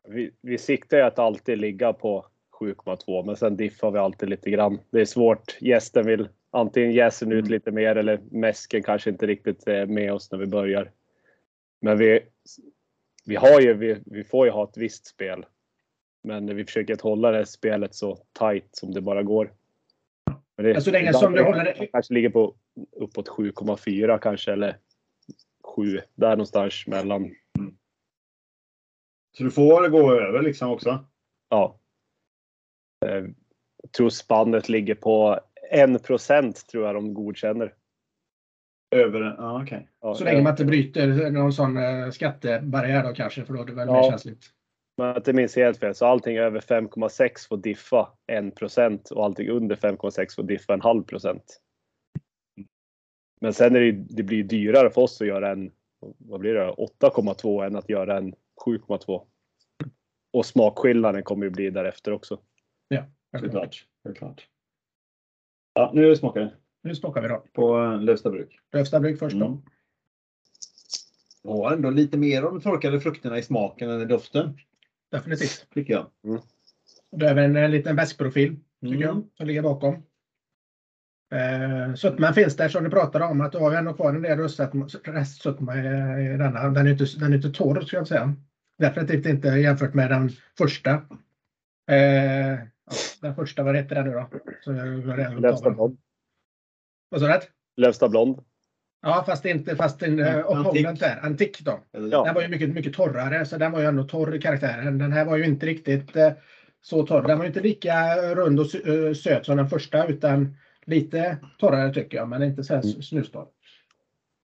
vi, vi siktar ju att alltid ligga på 7,2 men sen diffar vi alltid lite grann. Det är svårt. Gästen vill antingen jäsen ut Mm. lite mer eller mäsken kanske inte riktigt är med oss när vi börjar. Men vi, vi, har ju, vi, vi får ju ha ett visst spel. Men vi försöker att hålla det spelet så tight som det bara går. Men det, Alltså, det är ingen som du håller det- kanske ligger på uppåt 7,4 kanske eller 7 där någonstans mellan. Så du får gå över liksom också? Ja. Eh, Jag tror spannet ligger på 1% tror jag de godkänner. Över? Ja, okej. Ja, Så länge man inte bryter någon sån eh, skattebarriär då kanske, för då är det väl Ja. mer känsligt. Men att det minns helt fel. Så allting över 5,6 får diffa 1% och allting under 5,6 får diffa en halv procent. Men sen är det, det blir dyrare för oss att göra en vad blir det, 8,2 än att göra en 7,2. Och smakskillnaden kommer ju bli därefter också. Såklart. Såklart. Ja, nu smakar det. Nu smakar vi då. På eh, Lövstabruk. Lövstabruk först då. Mm. Ja, ändå lite mer av de torkade frukterna i smaken än i doften. Definitivt. Tycker jag. Det är även en liten väskprofil tycker Mm. jag, som ligger bakom. Eh, sötman finns där som du pratade om, att du har ju ändå kvar en del restsötma i, i denna. Den är inte, den är inte torr ska jag säga. Definitivt inte jämfört med den första. Eh, ja, den första, vad heter den nu då? Så Vad sa du? Lövsta blond. Ja, fast inte fast en Ja, uh, opponent där. Antik då. Ja. Den var ju mycket, mycket torrare, så den var ju ändå torr i karaktären. Den här var ju inte riktigt eh, så torr. Den var ju inte lika rund och eh, söt som den första, utan lite torrare tycker jag, men inte så här Mm. snustorr.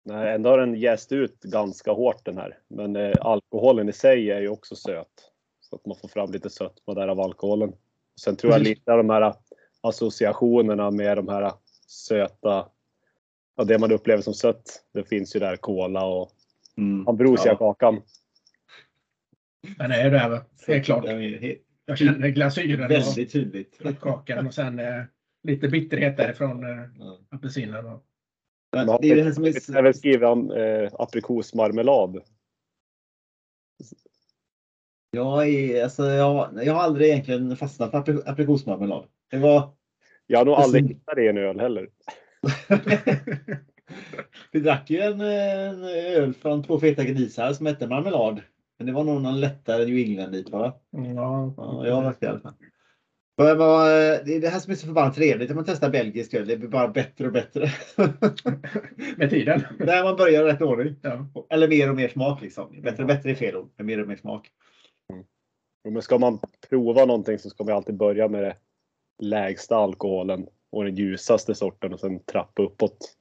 Nej, ändå har den jäst ut ganska hårt den här. Men eh, alkoholen i sig är ju också söt. Så att man får fram lite sötma där av alkoholen. Sen tror jag lite av de här associationerna med de här söta, ja, det man upplever som sött. Det finns ju där cola och Mm. ambrosia-kakan. Den är ju där, va? det är klart. Det är he- Jag känner glasyren väldigt tydligt. kakan och sen eh, lite bitterhet därifrån eh, Ja. apelsinen. Och... Men Man Det är det här som har är... även skrivit om eh, aprikosmarmelad. Jag, är, alltså, jag, jag har aldrig egentligen fastnat för apri- aprikosmarmelad. Det var... Jag har nog aldrig Precis. hittat det i en öl heller. <laughs> Vi drack ju en, en öl från två feta grisar som hette marmelad. Men det var nog någon lättare New England dit va? Ja, Ja, jag har varit det i alla fall. Det är det här som är så förbannat trevligt när man testar belgisk öl. Det blir bara bättre och bättre. <laughs> med tiden. När man börjar i rätt ordning. Ja. Eller mer och mer smak liksom. Bättre och bättre är fel ord. Mer och mer smak. Jo, Men ska man prova någonting så ska man alltid börja med det lägsta alkoholen och den ljusaste sorten och sen trappa uppåt.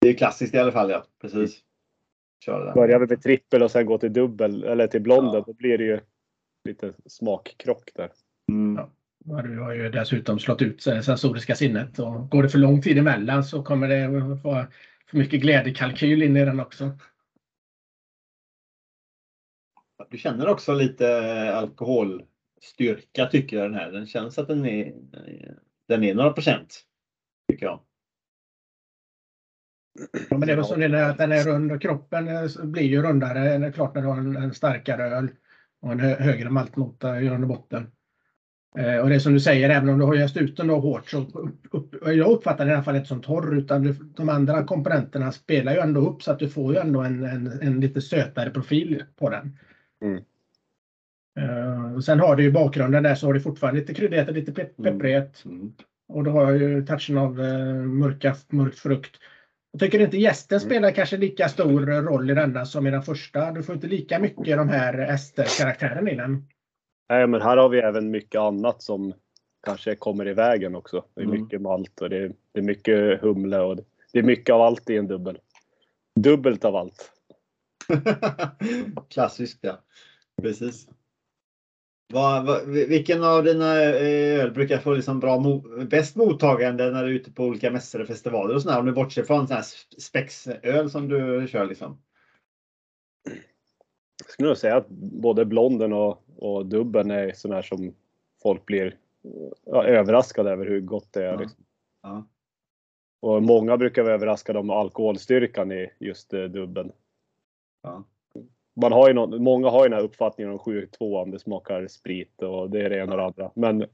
Det är klassiskt i alla fall ja. Precis. Kör det. Börjar vi med trippel och sen går till dubbel eller till blonden, Ja. då blir det ju lite smakkrock där. Mm. Ja. Du har ju dessutom slått ut det sensoriska sinnet och går det för lång tid emellan så kommer det vara för mycket glädjekalkyl in i den också. Du känner också lite alkoholstyrka tycker jag den här. Den känns att den är, den är några procent. Tycker jag. Ja, men det är väl som det är att den är rund och kroppen eh, blir ju rundare. Det är klart när du har en, en starkare öl och en hö, högre maltnota i grund och botten. Eh, och det är som du säger, även om du har jäst ut den då hårt så upp, upp, jag uppfattar den i alla fall inte som torr utan du, de andra komponenterna spelar ju ändå upp så att du får ju ändå en, en, en lite sötare profil på den. Mm. Eh, och sen har du ju bakgrunden där så har du fortfarande lite kryddighet och lite Mm. pepprighet. Mm. Och du har ju touchen av eh, mörka, mörk frukt. Jag tycker inte gästen Mm. spelar kanske lika stor roll i denna som i den första. Du får inte lika mycket de här Ester-karaktären i den. Nej, men här har vi även mycket annat som kanske kommer i vägen också. Det är Mm. mycket malt och det är, det är mycket humle och det, det är mycket av allt i en dubbel. Dubbelt av allt. <laughs> Klassiskt ja. Precis. Vad, vad, vilken av dina eh, öl brukar få liksom bra mo bäst mottagande när du är ute på olika mässor och festivaler och sådär? Om du bortser från sån här spexöl som du kör liksom. Jag skulle nog säga att både blonden och, och dubben är sån här som folk blir ja, överraskade över hur gott det är. Ja. Liksom. Ja. Och många brukar vara överraskade om alkoholstyrkan i just eh, dubben. Ja. Man har ju någon, många har ju den här uppfattningen om 7-2 om det smakar sprit och det är det ena och det andra. Men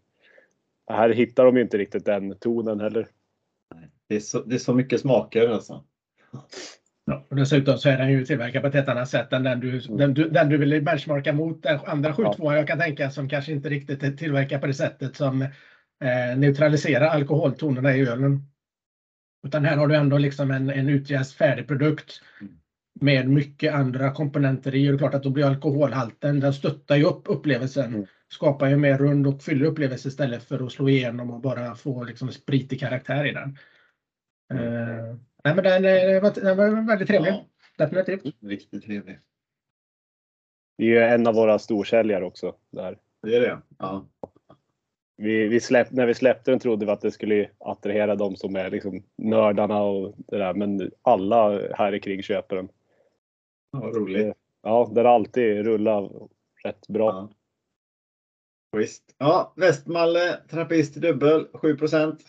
här hittar de ju inte riktigt den tonen heller. Nej, Det, är så, det är så mycket smaker alltså. Ja, och dessutom så är den ju tillverkad på ett helt annat sätt än den du, den du, den du vill benchmarka mot. Den andra 72 jag kan tänka som kanske inte riktigt är tillverkad på det sättet som eh, neutraliserar alkoholtonerna i ölen. Utan här har du ändå liksom en, en utjäst färdig produkt Mm. Med mycket andra komponenter i. Och det är klart att då blir alkoholhalten, den stöttar ju upp upplevelsen. Mm. Skapar ju mer rund och fyllig upplevelse istället för att slå igenom och bara få liksom spritig karaktär i den. Eh, nej men den, eh, var, den var väldigt trevlig. Ja, Definitivt. riktigt trevlig. Det är ju en av våra storsäljare också. Där. Det är det. Ja. Vi, vi släpp, när vi släppte den trodde vi att det skulle attrahera de som är liksom nördarna och det där. Men alla här i kring köper den. Ja, Vad roligt. Ja, har alltid rullat rätt bra. Ja. Visst. Ja, Västmalle, Trappist dubbel, 7%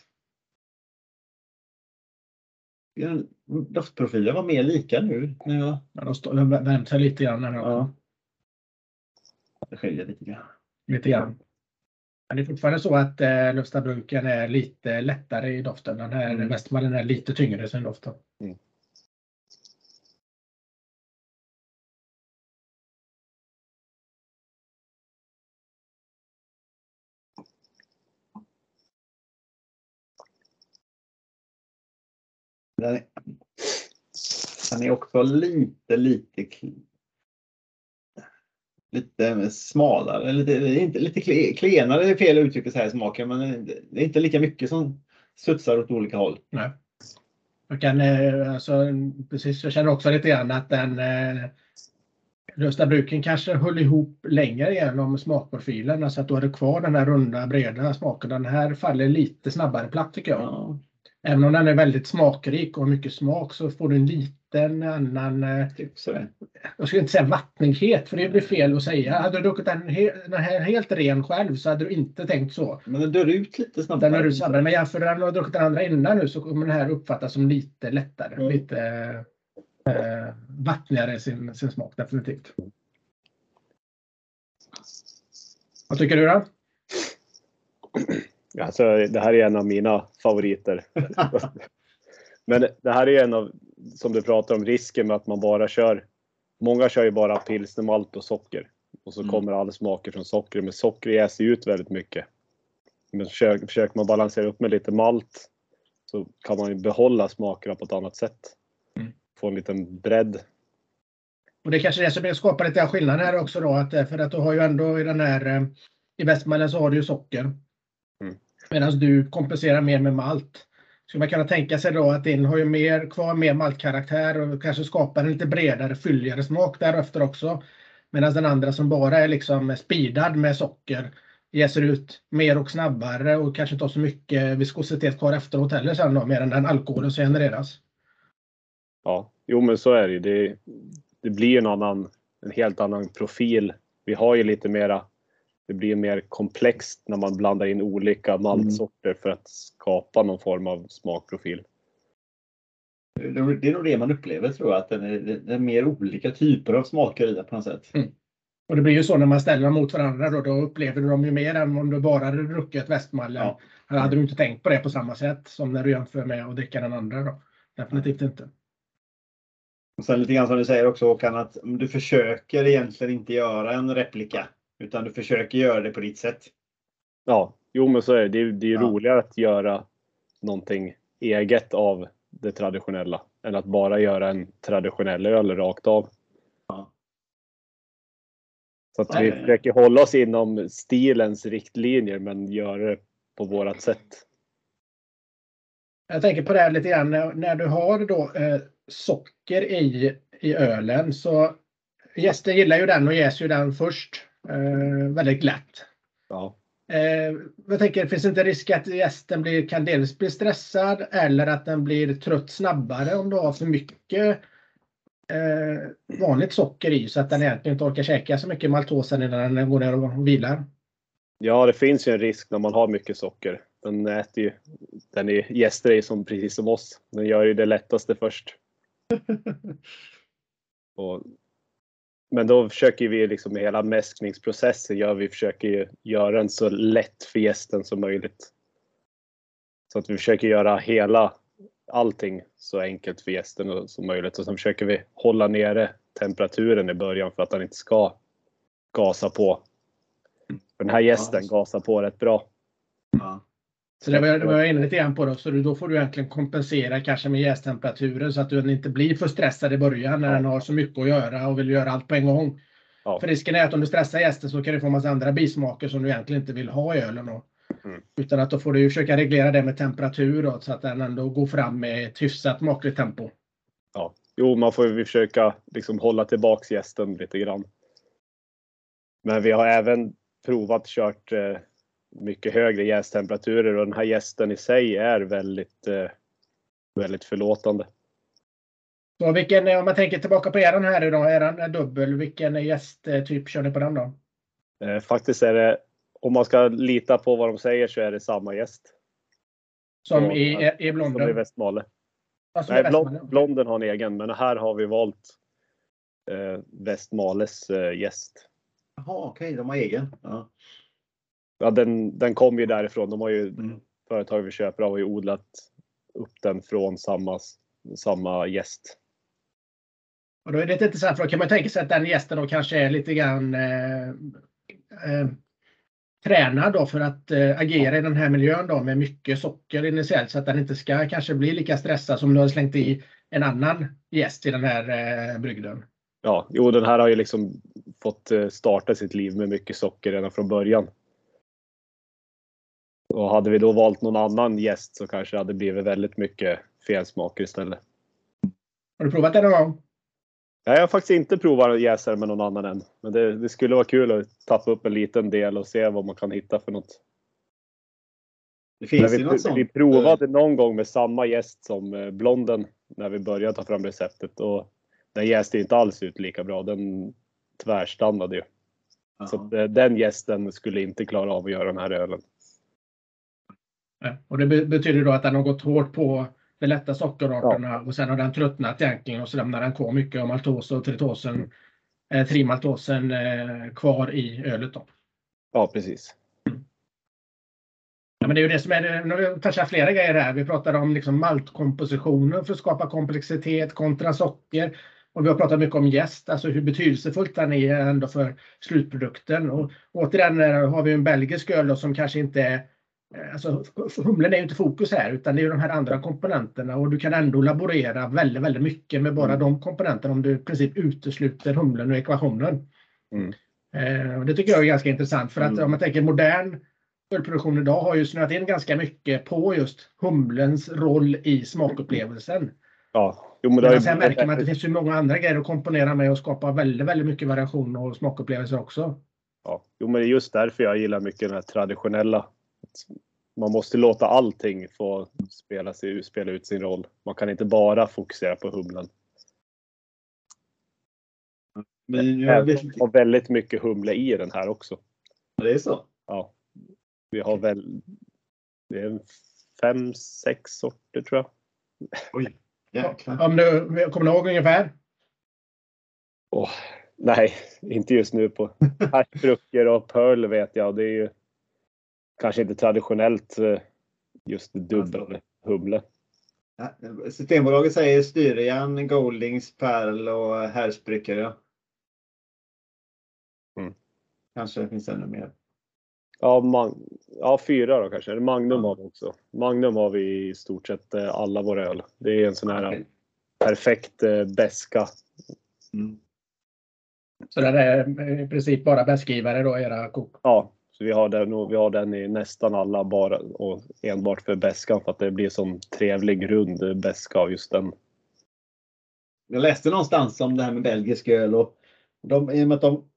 Doftprofilen var mer lika nu. när jag- Ja, de står- de värmt sig lite grann. Här. Ja. Det skiljer lite grann. Lite grann. Men det är fortfarande så att eh, Lufstabrunken är lite lättare i doften. Den här Mm. Västmallen är lite tyngre i sin doft. då. Den, är också lite, lite lite smalare, lite, inte, lite klenare är fel uttryck att säga smaken, men det är inte lika mycket som studsar åt olika håll. Nej. Jag kan, eh, alltså, precis, jag känner också lite grann att den eh, Röstabruken kanske höll ihop längre genom smakprofilen, alltså att du hade kvar den här runda breda smaken. Den här faller lite snabbare platt tycker jag. Ja. Även om den är väldigt smakrik och har mycket smak så får du en liten annan, eh, typ jag skulle inte säga vattnighet för det blir fel att säga. Hade du druckit den, den här helt ren själv så hade du inte tänkt så. Men den dör ut lite snabbare. Den dör ut snabbare, men jämför den och druckit den andra innan nu så kommer den här uppfattas som lite lättare. Mm. Lite eh, vattnigare sin, sin smak definitivt. Vad tycker du då? Alltså, det här är en av mina favoriter. <laughs> Men det här är en av, som du pratar om, risken med att man bara kör. Många kör ju bara pilsnermalt och socker och så mm. kommer alla smaker från socker. Men socker jäser ut väldigt mycket. Men försöker, försöker man balansera upp med lite malt så kan man ju behålla smakerna på ett annat sätt. Mm. Få en liten bredd. Och det är kanske det som skapar lite skillnad här också då, att, för att du har ju ändå i den här eh, i Västmanland så har du ju socker. Medan du kompenserar mer med malt. Skulle man kunna tänka sig då att din har ju mer, kvar mer maltkaraktär och kanske skapar en lite bredare, fylligare smak därefter också. Medan den andra som bara är liksom speedad med socker jäser ut mer och snabbare och kanske inte har så mycket viskositet kvar efteråt heller sen då, mer än den alkoholen som genereras. Ja, jo men så är det ju. Det, det blir en annan, en helt annan profil. Vi har ju lite mera det blir mer komplext när man blandar in olika maltsorter för att skapa någon form av smakprofil. Det är nog det man upplever tror jag, att det är, det är mer olika typer av smaker i det på något sätt. Mm. Och det blir ju så när man ställer dem mot varandra då, då upplever du dem ju mer än om du bara hade druckit västmallen. Ja. Då hade du inte tänkt på det på samma sätt som när du jämför med att dricka den andra. Då. Definitivt inte. Och sen lite grann som du säger också Håkan, att du försöker egentligen inte göra en replika. Utan du försöker göra det på ditt sätt. Ja, jo men så är det. Det är, det är ja. roligare att göra någonting eget av det traditionella än att bara göra en traditionell öl rakt av. Ja. Så att vi försöker hålla oss inom stilens riktlinjer men göra det på vårat sätt. Jag tänker på det här lite grann när du har då eh, socker i, i ölen så gäster gillar ju den och jäser ju den först. Eh, väldigt glatt. Ja. Eh, jag tänker, finns det inte risk att gästen blir, kan dels bli stressad eller att den blir trött snabbare om du har för mycket eh, vanligt socker i så att den egentligen inte orkar käka så mycket maltosen innan den går ner och vilar? Ja, det finns ju en risk när man har mycket socker. Den äter ju, den är gäster är som precis som oss. Den gör ju det lättaste först. <laughs> och men då försöker vi liksom med hela mäskningsprocessen gör vi försöker göra den så lätt för gästen som möjligt. Så att vi försöker göra hela allting så enkelt för gästen som möjligt och sen försöker vi hålla nere temperaturen i början för att han inte ska gasa på. För den här gästen gasar på rätt bra. Ja. Så det var, det var jag inne lite grann på då, så då får du egentligen kompensera kanske med jästemperaturen så att du inte blir för stressad i början när den har så mycket att göra och vill göra allt på en gång. Ja. För risken är att om du stressar gästen så kan du få massa andra bismaker som du egentligen inte vill ha i ölen. Och, mm. Utan att då får du försöka reglera det med temperatur då, så att den ändå går fram med ett hyfsat makligt tempo. Ja, jo, man får ju försöka liksom hålla tillbaks gästen lite grann. Men vi har även provat kört eh, mycket högre jästemperaturer och den här jästen i sig är väldigt, eh, väldigt förlåtande. Så vilken, om man tänker tillbaka på eran här idag, eran dubbel, vilken gästtyp kör ni på den då? Eh, faktiskt är det, om man ska lita på vad de säger så är det samma gäst. Som så, i, i blonden? Som i Västmale. Alltså Nej, blond, blonden har en egen, men här har vi valt eh, Västmales eh, gäst. Jaha, okej, okay, de har egen. Ja ja, den, den kom ju därifrån. De har ju, mm. företag vi köper av har ju odlat upp den från samma, samma gäst. Och då är det lite intressant, för då kan man tänka sig att den gästen då kanske är lite grann eh, eh, tränad då för att eh, agera i den här miljön då med mycket socker initiellt så att den inte ska kanske bli lika stressad som du har slängt i en annan gäst i den här eh, brygden. Ja, jo den här har ju liksom fått eh, starta sitt liv med mycket socker redan från början. Och hade vi då valt någon annan gäst så kanske det hade blivit väldigt mycket felsmaker istället. Har du provat det någon gång? Nej, jag har faktiskt inte provat jäsare med någon annan än. Men det, det, skulle vara kul att tappa upp en liten del och se vad man kan hitta för något. Det finns vi, något sånt. vi provade någon gång med samma gäst som eh, blonden när vi började ta fram receptet och den jäste inte alls ut lika bra. Den tvärstannade ju. Jaha. Så att, eh, den gästen skulle inte klara av att göra den här ölen. Ja. Och det be- betyder då att den har gått hårt på de lätta sockerarterna och sen har den tröttnat egentligen och så lämnar den kvar mycket av maltos och tritosen, eh, trimaltosen eh, kvar i ölet. Då. Ja, precis. Ja, men det är ju det som är. Nu har vi touchat flera grejer här. Vi pratade om liksom maltkompositionen för att skapa komplexitet kontra socker. Och vi har pratat mycket om jäst, alltså hur betydelsefullt den är ändå för slutprodukten. Och återigen där har vi en belgisk öl som kanske inte är eh, Alltså, humlen är ju inte fokus här utan det är ju de här andra komponenterna och du kan ändå laborera väldigt, väldigt mycket med bara de komponenterna om du i princip utesluter humlen ur ekvationen. Mm. Eh, och det tycker jag är ganska intressant för att Mm. om man tänker modern ölproduktion idag har ju snöat in ganska mycket på just humlens roll i smakupplevelsen. Ja, jo, men Men sen märker man att det finns ju många andra grejer att komponera med och skapa väldigt, väldigt mycket variation och smakupplevelser också. Ja, jo, men det är just därför jag gillar mycket den här traditionella. Man måste låta allting få spela, sig, spela ut sin roll. Man kan inte bara fokusera på humlen. Men jag vet inte. har väldigt mycket humle i den här också. Det är så. Ja. Vi har väl det är fem, sex sorter tror jag. Oj, jäklar. Om du kommer du ihåg ungefär? Åh, nej, inte just nu på <laughs> haschbrucker och pearl vet jag. Det är ju kanske inte traditionellt eh, just dubbel humle. Ja, Systembolaget säger Styrian, Goldings, Perl och Härsbrücke. Ja. Mm. Kanske finns ännu mer. Ja, man, ja, fyra då kanske. Magnum Ja. har vi också. Magnum har vi i stort sett eh, alla våra öl. Det är en sån här perfekt eh, beska. Mm. Så det är i princip bara bästgivare då, era kok. Ja, så vi har, den, vi har den i nästan alla bara och enbart för beskan för att det blir sån trevlig rund beska av just den. Jag läste någonstans om det här med belgisk öl och de, i och med att de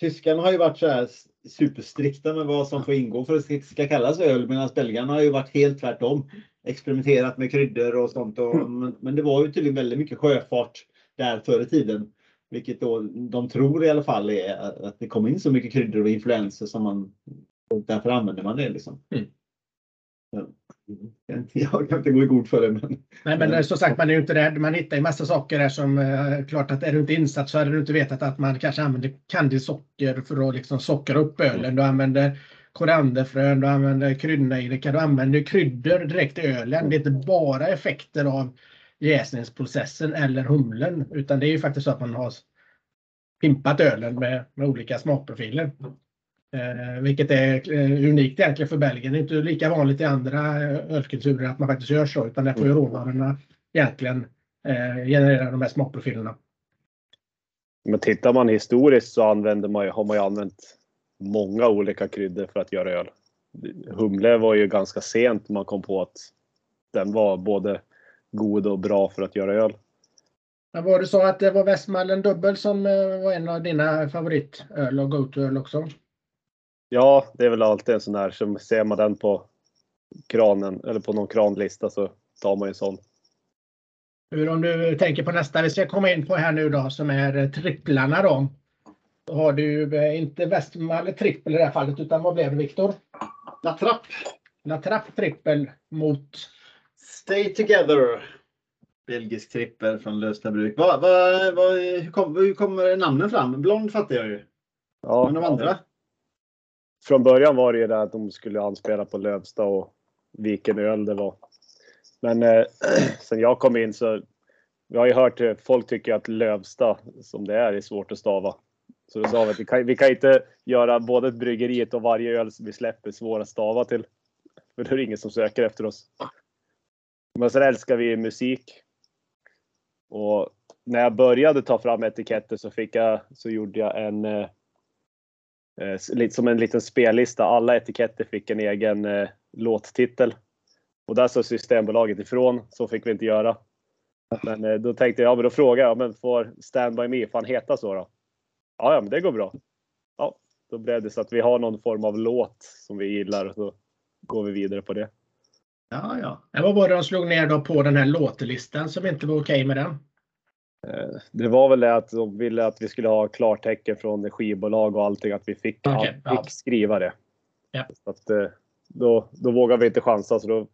Tyskarna har ju varit så här superstrikta med vad som får ingå för att det ska kallas öl medan belgarna har ju varit helt tvärtom. Experimenterat med kryddor och sånt. Och, men, men det var ju tydligen väldigt mycket sjöfart där förr i tiden. Vilket då de tror i alla fall är att det kommer in så mycket kryddor och influenser som man och därför använder man det liksom. Mm. Ja. Jag kan inte gå i god för det men Nej, men som sagt, man är ju inte rädd. Man hittar ju massa saker där som eh, klart att är du inte insatt så hade du inte vetat att man kanske använder candysocker för att liksom sockra upp ölen. Du använder korianderfrön, du använder kryddnejlika, du använder kryddor direkt i ölen. Det är inte bara effekter av jäsningsprocessen eller humlen, utan det är ju faktiskt så att man har pimpat ölen med, med olika smakprofiler. Eh, vilket är eh, unikt egentligen för Belgien. Det är inte lika vanligt i andra eh, ölkulturer att man faktiskt gör så, utan där får ju råvarorna egentligen eh, generera de här smakprofilerna. Men tittar man historiskt så använder man, har man ju använt många olika kryddor för att göra öl. Humle var ju ganska sent man kom på att den var både god och bra för att göra öl. Men var det så att det var Westmallen dubbel som eh, var en av dina favoritöl och go-to-öl också? Ja, det är väl alltid en sån här som ser man den på kranen eller på någon kranlista så tar man ju en sån. Hur om du tänker på nästa vi ska komma in på här nu då som är eh, tripplarna då. Då har du eh, inte Westmalle trippel i det här fallet utan vad blev det Viktor? La Trappe. La Trappe trippel mot Stay together. Belgisk trippel från Lövstabruk. Vad, vad, vad, hur, kom, hur kommer namnen fram? Blond fattar jag ju. Ja, Men de andra? Från början var det ju det att de skulle anspela på Lövsta och vilken öl det var. Men eh, <clears throat> sen jag kom in så vi har ju hört eh, folk tycker att Lövsta som det är är svårt att stava. Så då sa vi att vi kan, vi kan inte göra både bryggeriet och varje öl som vi släpper svår att stava till. För då är det ingen som söker efter oss. Men sen älskar vi musik. Och när jag började ta fram etiketter så fick jag, så gjorde jag en eh, eh lite som en liten spellista. Alla etiketter fick en egen eh, låttitel. Och där sa Systembolaget ifrån. Så fick vi inte göra. Men eh, då tänkte jag, ja men då frågade jag, men får Stand By Me, får han heta så då? Ja, ja men det går bra. Ja, då blev det så att vi har någon form av låt som vi gillar och så går vi vidare på det. Ja, ja. Vad var det de slog ner då på den här låtlistan som inte var okej med den? Eh, det var väl det att de ville att vi skulle ha klartecken från skivbolag och allting, att vi fick, okay, fick ja. skriva det. Ja. Så att, eh, då, då vågade vi inte chansa så då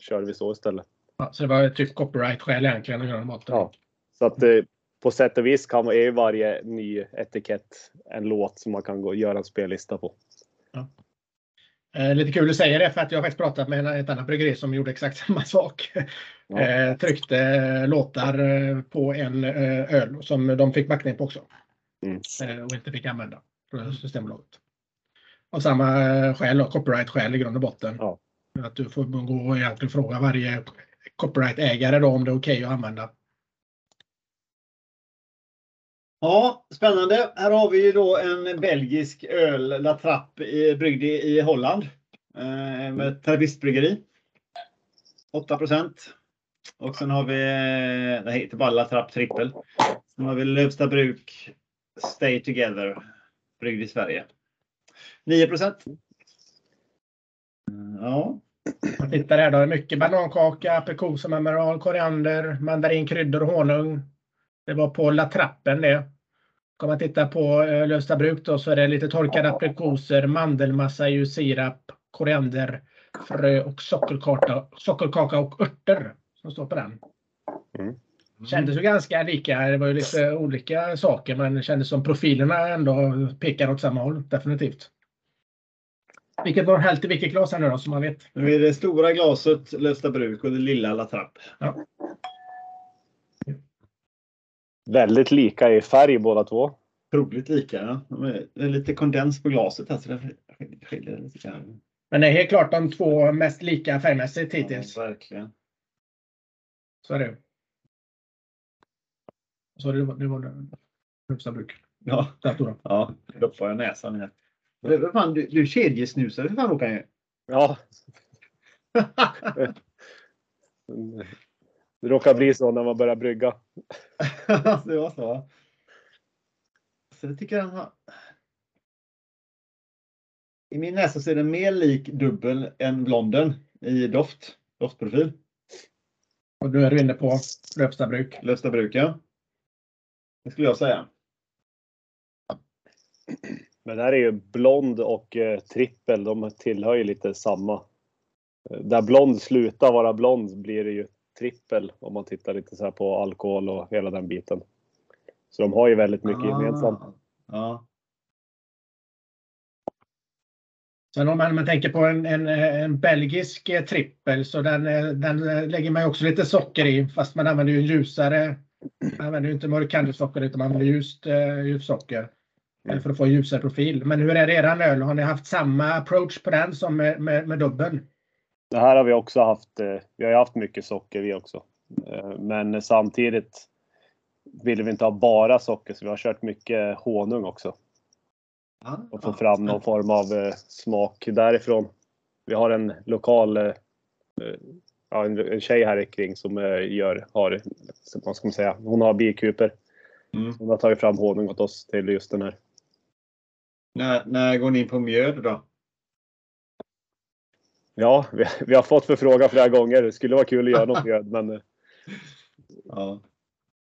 körde vi så istället. Ja, så det var typ copyright-skäl egentligen? Ja. Så att eh, på sätt och vis kan man, är varje ny etikett en låt som man kan gå, göra en spellista på. Ja. Eh, lite kul att säga det för att jag har faktiskt pratat med ett annat bryggeri som gjorde exakt <laughs> samma sak. Ja. Eh, tryckte eh, låtar eh, på en eh, öl som de fick backning på också. Mm. Eh, och inte fick använda för Systembolaget. Och samma skäl, copyright-skäl i grund och botten. Ja. Att du får gå och egentligen fråga varje copyright-ägare då om det är okej okay att använda. Ja, spännande. Här har vi ju då en belgisk öl, La Trappe, eh, bryggd i Holland. Eh, med ett 8% Och sen har vi, eh, det heter bara La Trappe trippel. Sen har vi Lövsta Bruk Stay Together, bryggd i Sverige. 9% mm, Ja. Jag tittar här då, det mycket banankaka, aprikosemarmelad, koriander, mandarinkryddor och honung. Det var på La Trappen det. Om man tittar på eh, Lövsta bruk då så är det lite torkade aprikoser, mandelmassa, sirap, koriander, frö och sockerkaka, sockerkaka och örter som står på den. Mm. Kändes ju ganska lika. Det var ju lite olika saker men det kändes som profilerna ändå pekar åt samma håll. Definitivt. Vilket var hällt i vilket glas här nu då som man vet? Nu är det stora glaset Lövsta bruk och det lilla La Trappe. Ja. Väldigt lika i färg båda två. Otroligt lika. Ja. Det är lite kondens på glaset här så det skiljer lite grann. Men det är helt klart de två mest lika färgmässigt hittills. Ja, verkligen. Så är det. Så det var det. Var det högsta bruk. Ja, ja då får jag näsan här. Fan, du, du kedjesnusar för fan Håkan ju. Ja. <laughs> Det råkar bli så när man börjar brygga. <laughs> det var så. Så jag tycker han har... I min näsa så är den mer lik dubbel än blonden i doft, doftprofil. Och du är inne på Lövstabruk? Lövstabruk, ja. Det skulle jag säga. Men det här är ju blond och eh, trippel, de tillhör ju lite samma. Där blond slutar vara blond blir det ju trippel om man tittar lite så på alkohol och hela den biten. Så de har ju väldigt mycket ah, gemensamt. Ja. Sen om man, man tänker på en, en, en belgisk eh, trippel så den, eh, den eh, lägger man också lite socker i fast man använder ju ljusare. Man använder ju inte mörk kandelssocker utan man använder ljust, ljust socker. Mm. För att få ljusare profil. Men hur är det eran öl? Har ni haft samma approach på den som med, med, med dubbeln? Det här har vi också haft. Eh, vi har haft mycket socker vi också. Eh, men samtidigt vill vi inte ha bara socker så vi har kört mycket honung också. Och få fram någon form av eh, smak därifrån. Vi har en lokal ja, en tjej här kring som gör, har, vad ska man säga, hon har bikuper. Mm. Hon har tagit fram honung åt oss till just den här. När, när går ni in på mjöd då? Ja, vi, vi, har fått förfrågan flera gånger. Det skulle vara kul att göra något mjöd, men eh, <laughs> ja.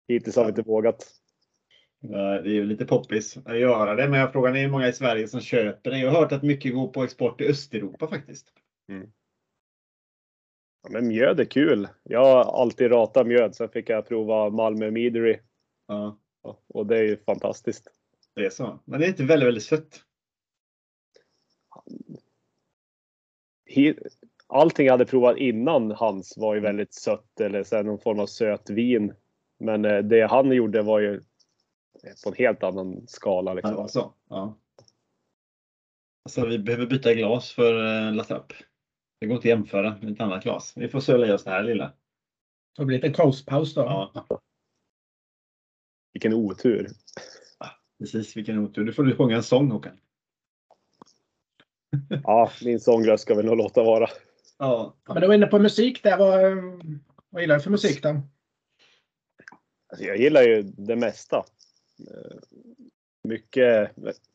hittills har vi inte vågat. Det är ju lite poppis att göra det, men frågan är hur många i Sverige som köper det. Jag har hört att mycket går på export till Östeuropa faktiskt. Mm. Ja, men mjöd är kul. Jag har alltid ratat mjöd. Sen fick jag prova Malmö Meadery. Ja. Och det är ju fantastiskt. Det är så. Men det är inte väldigt, väldigt sött allting jag hade provat innan hans var ju mm. väldigt sött eller så någon form av söt vin. Men eh, det han gjorde var ju på en helt annan skala. Liksom. Alltså, ja. alltså, vi behöver byta glas för eh, La Trappe. Det går inte att jämföra med ett annat glas. Vi får söla i oss det här lilla. Det blir lite coastpaus då. Ja. Vilken otur. Precis, vilken otur. Nu får du sjunga en sång Håkan. Ja, min sångröst ska väl nog låta vara. Ja. Men du var inne på musik där. Vad, vad gillar du för musik då? Alltså, jag gillar ju det mesta. Eh, Mycket,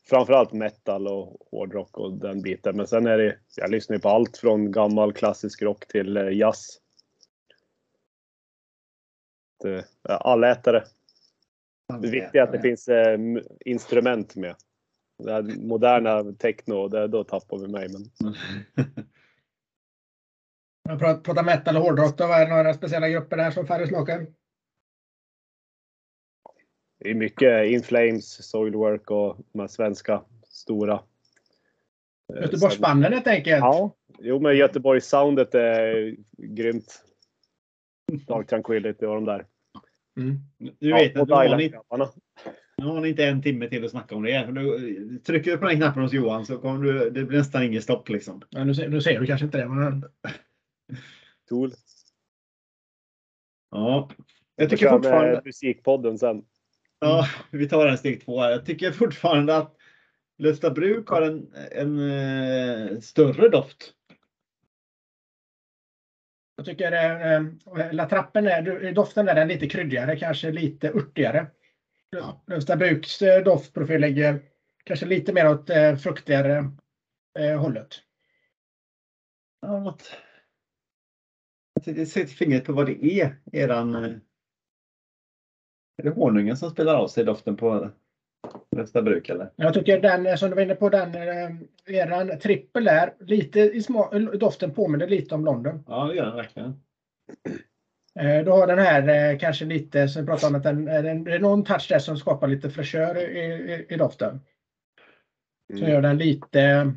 framförallt metal och hårdrock och den biten. Men sen är det, jag lyssnar ju på allt från gammal klassisk rock till eh, jazz. Det- Allätare. Det viktiga är att det finns eh, instrument med. Det här moderna techno, det, då tappar vi mig. Men <laughs> Jag pratar, pratar metal och hårdrock. Då är det några speciella grupper där som smaken? det är mycket In Flames, Soilwork och de här svenska stora. Eh, Göteborgsbanden helt enkelt. Ja, jo men Göteborgs-soundet är grymt. <laughs> Dark Tranquility och de där. Mm. Du vet ja, att nu har. Nu har ni inte en timme till att snacka om det. För du, trycker du på den knappen hos Johan så kommer du, det blir nästan inget stopp liksom. Ja, nu, ser, nu ser du kanske inte det. Men... <laughs> Tool. Ja. Jag Jag tycker kör fortfarande... musikpodden sen. Ja, vi tar en steg två här. Jag tycker fortfarande att Lövsta bruk har en, en eh, större doft. Jag tycker eh, La Trappen är, du- doften är den lite kryddigare, kanske lite örtigare. Ja. Bruks eh, doftprofil ligger kanske lite mer åt eh, fruktigare eh, hållet. Ja, något. Jag sätta fingret på vad det är. Eran, eh, är det honungen som spelar av sig doften på Lövsta bruk eller? Jag tycker den eh, som du var inne på, den eran trippel där, lite i sma- doften påminner lite om London. Ja, det gör den verkligen. Eh, Du har den här eh, kanske lite, som vi pratade om, att den, eh, den, det är någon touch där som skapar lite fräschör i, i, i doften. Som Mm. gör den lite,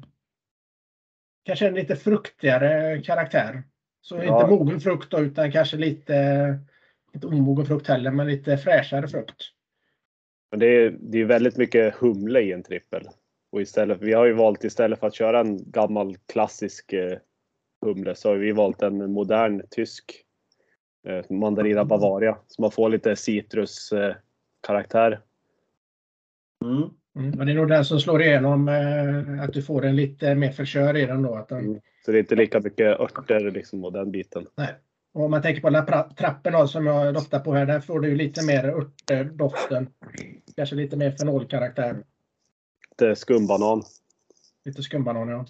kanske en lite fruktigare karaktär. Så Ja. inte mogen frukt då, utan kanske lite, inte omogen frukt heller, men lite fräschare frukt. Men det är, det är väldigt mycket humle i en trippel. Och istället, vi har ju valt istället för att köra en gammal klassisk humle så har vi valt en modern tysk Mandarina Bavaria. Så man får lite citruskaraktär. Eh. Mm. Mm. Men det är nog den som slår igenom, eh, att du får en lite mer fräschör i den då. Att den, Mm. så det är inte lika mycket örter liksom och den biten. Och om man tänker på den här pra- trappen då, som jag doftar på här, där får du ju lite mer örtdoften. Kanske lite mer fenolkaraktär. Lite skumbanan. Lite skumbanan ja.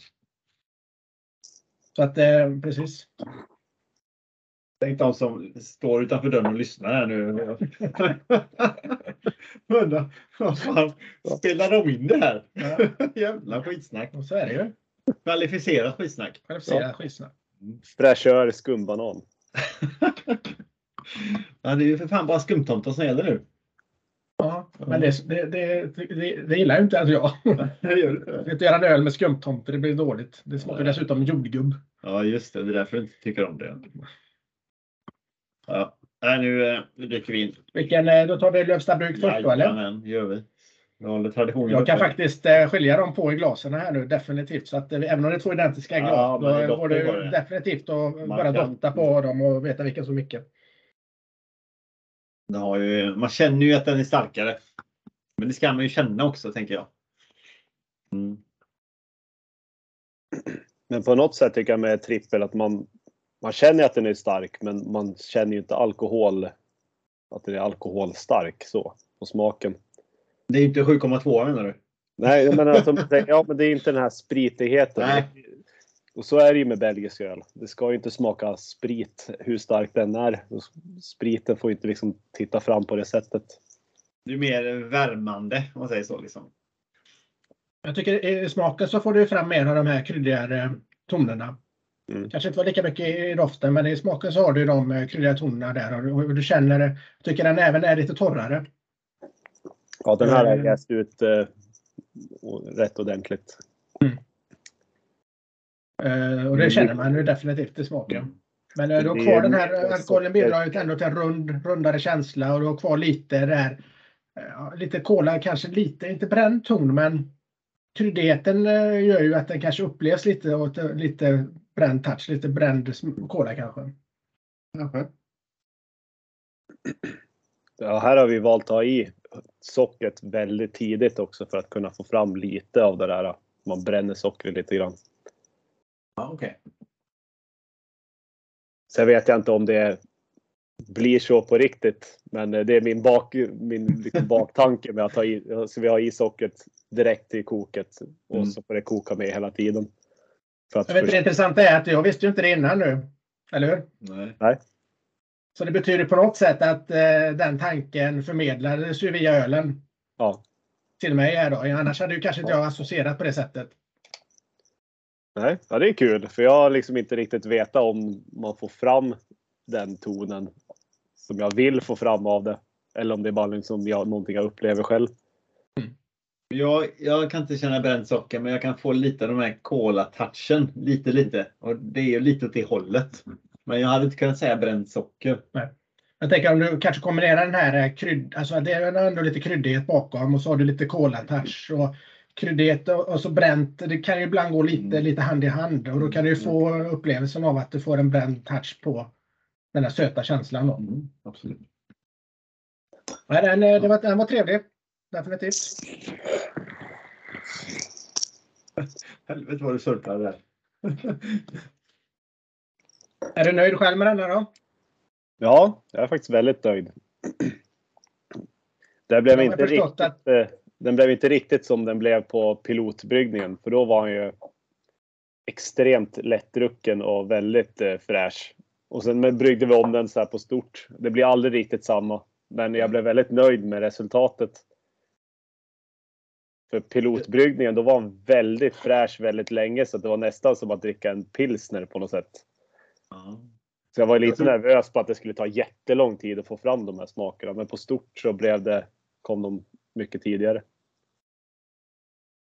Så att eh, precis. Tänk de som står utanför dörren och lyssnar här nu. <laughs> Undrar, vad fan, spelar de in det här? Ja. <laughs> Jävla skitsnack. Och så är det ju. Kvalificerat skitsnack. Kvalificerat skitsnack. Fräschör skumbanan. <laughs> Ja, det är ju för fan bara skumtomtar som gäller nu. Ja, men det, det, det, det, det gillar ju inte ens jag. Jag inte göra en öl med skumtomter, det blir dåligt. Det smakar dessutom jordgubb. Ja, just det. Det är därför du inte tycker om det. Ja. Nej, nu, eh, dricker vi in. Vilken, eh, då tar vi Lövsta bruk först då eller? Jajamän, gör vi. Vi håller traditionen Jag kan uppe. faktiskt eh, skilja dem på i glasen här nu definitivt. Så att eh, även om det är två identiska Ja, glas, i då går det det. definitivt att bara Markant. dotta på dem och veta vilken som vilken. Ju, man känner ju att den är starkare. Men det ska man ju känna också, tänker jag. Mm. Men på något sätt tycker jag med trippel att man, man känner att den är stark men man känner ju inte alkohol. Att den är alkoholstark så på smaken. Det är inte 7,2 menar du? Nej, jag menar alltså, <laughs> ja, men det är inte den här spritigheten. Nej. Och så är det ju med belgisk öl. Det ska ju inte smaka sprit hur stark den är. Spriten får inte liksom titta fram på det sättet. Det är mer värmande om man säger så. Liksom. Jag tycker i smaken så får du fram mer av de här kryddigare tonerna. Mm. Kanske inte var lika mycket i doften, men i smaken så har du de eh, kryddiga tonerna där. Och du, och känner, jag tycker den även är lite torrare. Ja, den här har Mm. jäst ut eh, och- rätt ordentligt. Eh, och det känner man ju definitivt i smaken. Men eh, du har kvar den här mycket alkoholen bidrar ju ändå till en rund, rundare känsla och du har kvar lite där. eh, Lite kola, kanske lite, inte bränd ton, men kryddigheten eh, gör ju att den kanske upplevs lite eh, lite bränd touch, lite bränd kola kanske. Kanske. Ja, här har vi valt att ha i sockret väldigt tidigt också för att kunna få fram lite av det där. Man bränner sockret lite grann. Ja, okay. Sen vet jag inte om det blir så på riktigt. Men det är min, bak, min liksom <laughs> baktanke med att ha i, så vi har i sockret direkt i koket och mm. så får det koka med hela tiden. För att jag vet, det intressanta är att jag visste ju inte det innan nu. Eller hur? Nej. Nej. Så det betyder på något sätt att eh, den tanken förmedlades ju via ölen. Ja. Till mig här då. Annars hade ju kanske inte jag associerat på det sättet. Nej, ja, det är kul för jag har liksom inte riktigt vetat om man får fram den tonen som jag vill få fram av det. Eller om det är bara liksom jag, någonting jag upplever själv. Mm. Jag, jag kan inte känna bränt socker men jag kan få lite av den här kola-touchen. Lite lite. Och det är ju lite åt det hållet. Men jag hade inte kunnat säga bränt socker. Nej. Jag tänker om du kanske kombinerar den här eh, krydd, alltså det är ändå lite kryddighet bakom och så har du lite kola-touch och kryddighet och, så bränt. Det kan ju ibland gå lite, mm. lite hand i hand och då kan du få upplevelsen av att du får en bränd touch på den där söta känslan. Då. Mm, absolut. Den, eh, den, var, den var trevlig. Definitivt. Helvete vad du surfade där. är du nöjd själv med den här då? Ja, jag är faktiskt väldigt nöjd. Det blev inte riktigt, att... Eh, den blev inte riktigt som den blev på pilotbryggningen. För då var han ju extremt lättdrucken och väldigt eh, fräsch. Och sen bryggde vi om den så här på stort. Det blir aldrig riktigt samma. Men jag blev väldigt nöjd med resultatet. För pilotbryggningen, då var han väldigt fräsch väldigt länge så det var nästan som att dricka en pilsner på något sätt. Så jag var lite nervös på att det skulle ta jättelång tid att få fram de här smakerna. Men på stort så blev det, kom de mycket tidigare.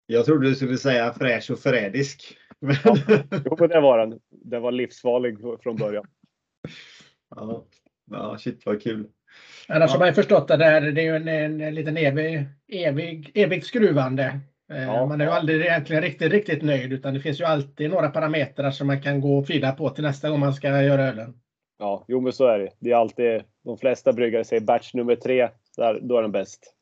Jag trodde du skulle säga fräsch och förrädisk. Ja, jo, men det var den. Den var livsfarlig från början. <laughs> Ja, ja shit vad kul. Annars ja. har man ju förstått att det, här, det är en, en, en liten evig, evig, evigt skruvande. Eh, ja. Man är ju aldrig egentligen riktigt, riktigt nöjd utan det finns ju alltid några parametrar som man kan gå och fila på till nästa gång man ska göra ölen. Ja, jo men så är det. Det är alltid, de flesta bryggare säger batch nummer tre, där, då är den bäst.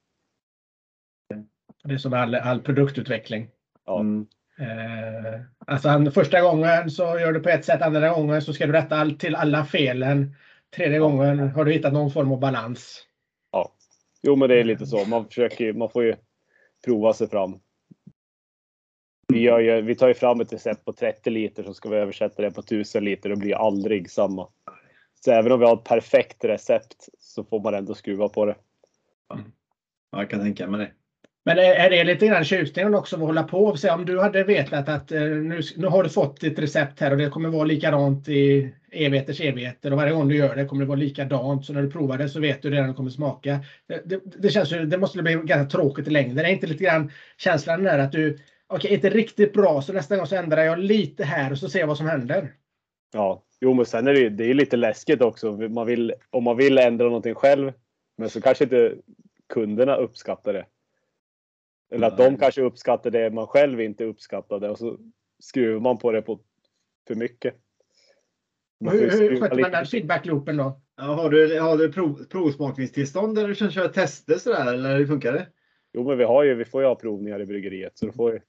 Det är som all, all produktutveckling. Ja. Mm. Eh, alltså första gången så gör du på ett sätt, andra gången så ska du rätta all, till alla felen. Tredje gången har du hittat någon form av balans. Ja, jo men det är lite så. Man, försöker, man får ju prova sig fram. Vi, gör ju, vi tar ju fram ett recept på 30 liter så ska vi översätta det på 1000 liter. Det blir aldrig samma. Så även om vi har ett perfekt recept så får man ändå skruva på det. Ja, jag kan tänka mig det. Men är det lite grann tjusningen också att hålla på och säga om du hade vetat att eh, nu, nu har du fått ditt recept här och det kommer vara likadant i evigheters evigheter och varje gång du gör det kommer det vara likadant. Så när du provar det så vet du redan hur det kommer smaka. Det, det, det känns ju, det måste bli ganska tråkigt i längden. Det är inte lite grann känslan där att du, okej, okay, inte riktigt bra så nästa gång så ändrar jag lite här och så ser jag vad som händer. Ja, jo men sen är det ju det är lite läskigt också. Man vill, om man vill ändra någonting själv men så kanske inte kunderna uppskattar det. Eller att de kanske uppskattar det man själv inte uppskattade och så skruvar man på det på för mycket. hur hur sköter man den feedbackloopen då? Ja, har du, har du prov, provsmakningstillstånd eller kan köra tester sådär eller hur funkar det? Jo, men vi har ju, vi får ju ha provningar i bryggeriet så då får,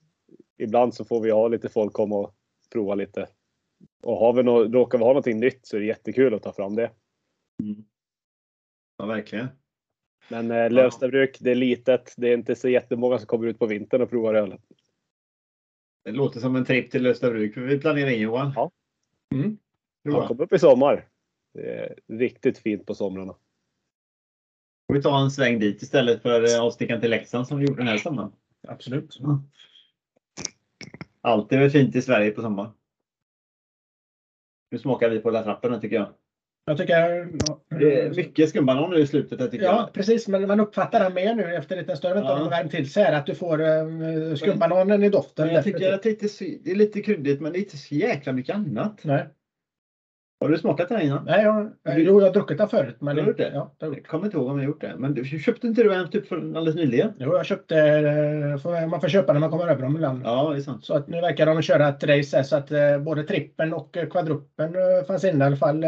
ibland så får vi ha lite folk komma och prova lite. Och har vi no, råkar vi ha någonting nytt så är det jättekul att ta fram det. Mm. Ja, verkligen. Men eh, Lövstabruk, det är litet. Det är inte så jättemånga som kommer ut på vintern och provar öl. Det låter som en tripp till Lövstabruk. Vi planerar in Johan. Ja. Mm. Han kommer upp i sommar. Det är riktigt fint på somrarna. Får vi ta en sväng dit istället för eh, avstickan till Leksand som vi gjorde den här sommaren. Absolut. Mm. Allt är väl fint i Sverige på sommaren. Nu smakar vi på La Trappen tycker jag. Jag tycker... Det är mycket skumbanan nu i slutet. Jag tycker ja, jag. precis. Men man uppfattar det mer nu efter lite större ja. om värm till sig. Att du får uh, skumbananen i doften. Men jag tycker att det, är lite kryddigt men det är inte så jäkla mycket annat. Nej. Har du smakat den innan? Nej, jag, jo, jag har druckit den förut. Men du har gjort det? Ja, jag kommer inte ihåg om jag gjort det. Men du, köpte inte du en typ alldeles nyligen? Jo, jag köpte. Eh, man får köpa när man kommer över dem ibland. Ja, det är sant. Så att nu verkar de köra ett race så att eh, både trippen och kvadruppen fanns inne i alla fall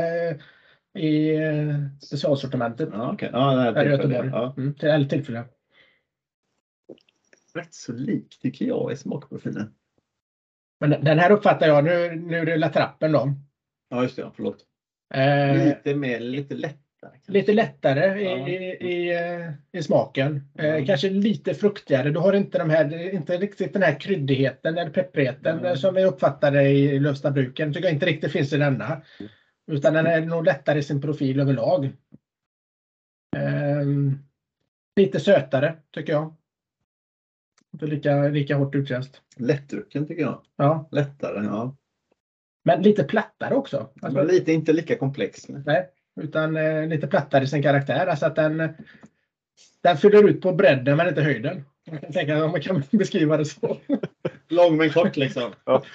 i eh, specialsortimentet Ja, okej. Ja, det här i Göteborg. Ja. Mm, till eller tillfälle. Rätt så lik tycker jag i smakprofilen. Men den här uppfattar jag, nu, nu La Trappen då. Ja, just det. Ja, förlåt. Eh, Lite mer, lite lättare. kanske. Lite lättare i, Ja. i, i, eh, i smaken. Eh, Ja. Kanske lite fruktigare. Du har inte, de här, inte riktigt den här kryddigheten eller pepprigheten Mm. som vi uppfattade i Lövstabruken. tycker jag inte riktigt finns i denna. Utan den är nog lättare i sin profil överlag. Ehm, lite sötare tycker jag. Inte lika, lika hårt utjäst. Lättdrucken tycker jag. Ja, Lättare, ja. men lite plattare också. Alltså, Men lite, inte lika komplex. men- Nej, utan eh, lite plattare i sin karaktär. Alltså att den, den fyller ut på bredden men inte höjden. Jag kan tänka om man kan <laughs> beskriva det så. Lång men kort liksom.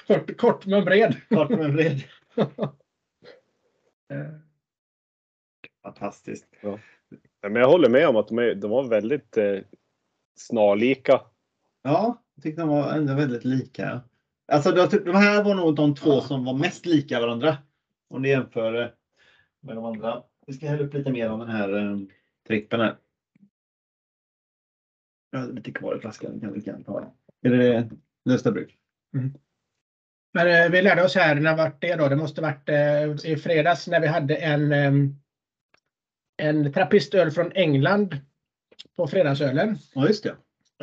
Kort, kort men bred. Kort men bred. <laughs> Eh, Fantastiskt. Ja, Men jag håller med om att de, är, de var väldigt eh, snarlika. Ja, jag tyckte de var ändå väldigt lika. Alltså de, de här var nog de två som var mest lika varandra. Om du jämför eh, med de andra. Vi ska hälla upp lite mer av den här eh, trippen här. Jag har lite kvar i flaskan. Kan vi kan ta. Är det lösta bruk? Men eh, vi lärde oss här, när vart det då? Det måste varit eh, i fredags när vi hade en, eh, en trappistöl från England på fredagsölen. Ja, just det.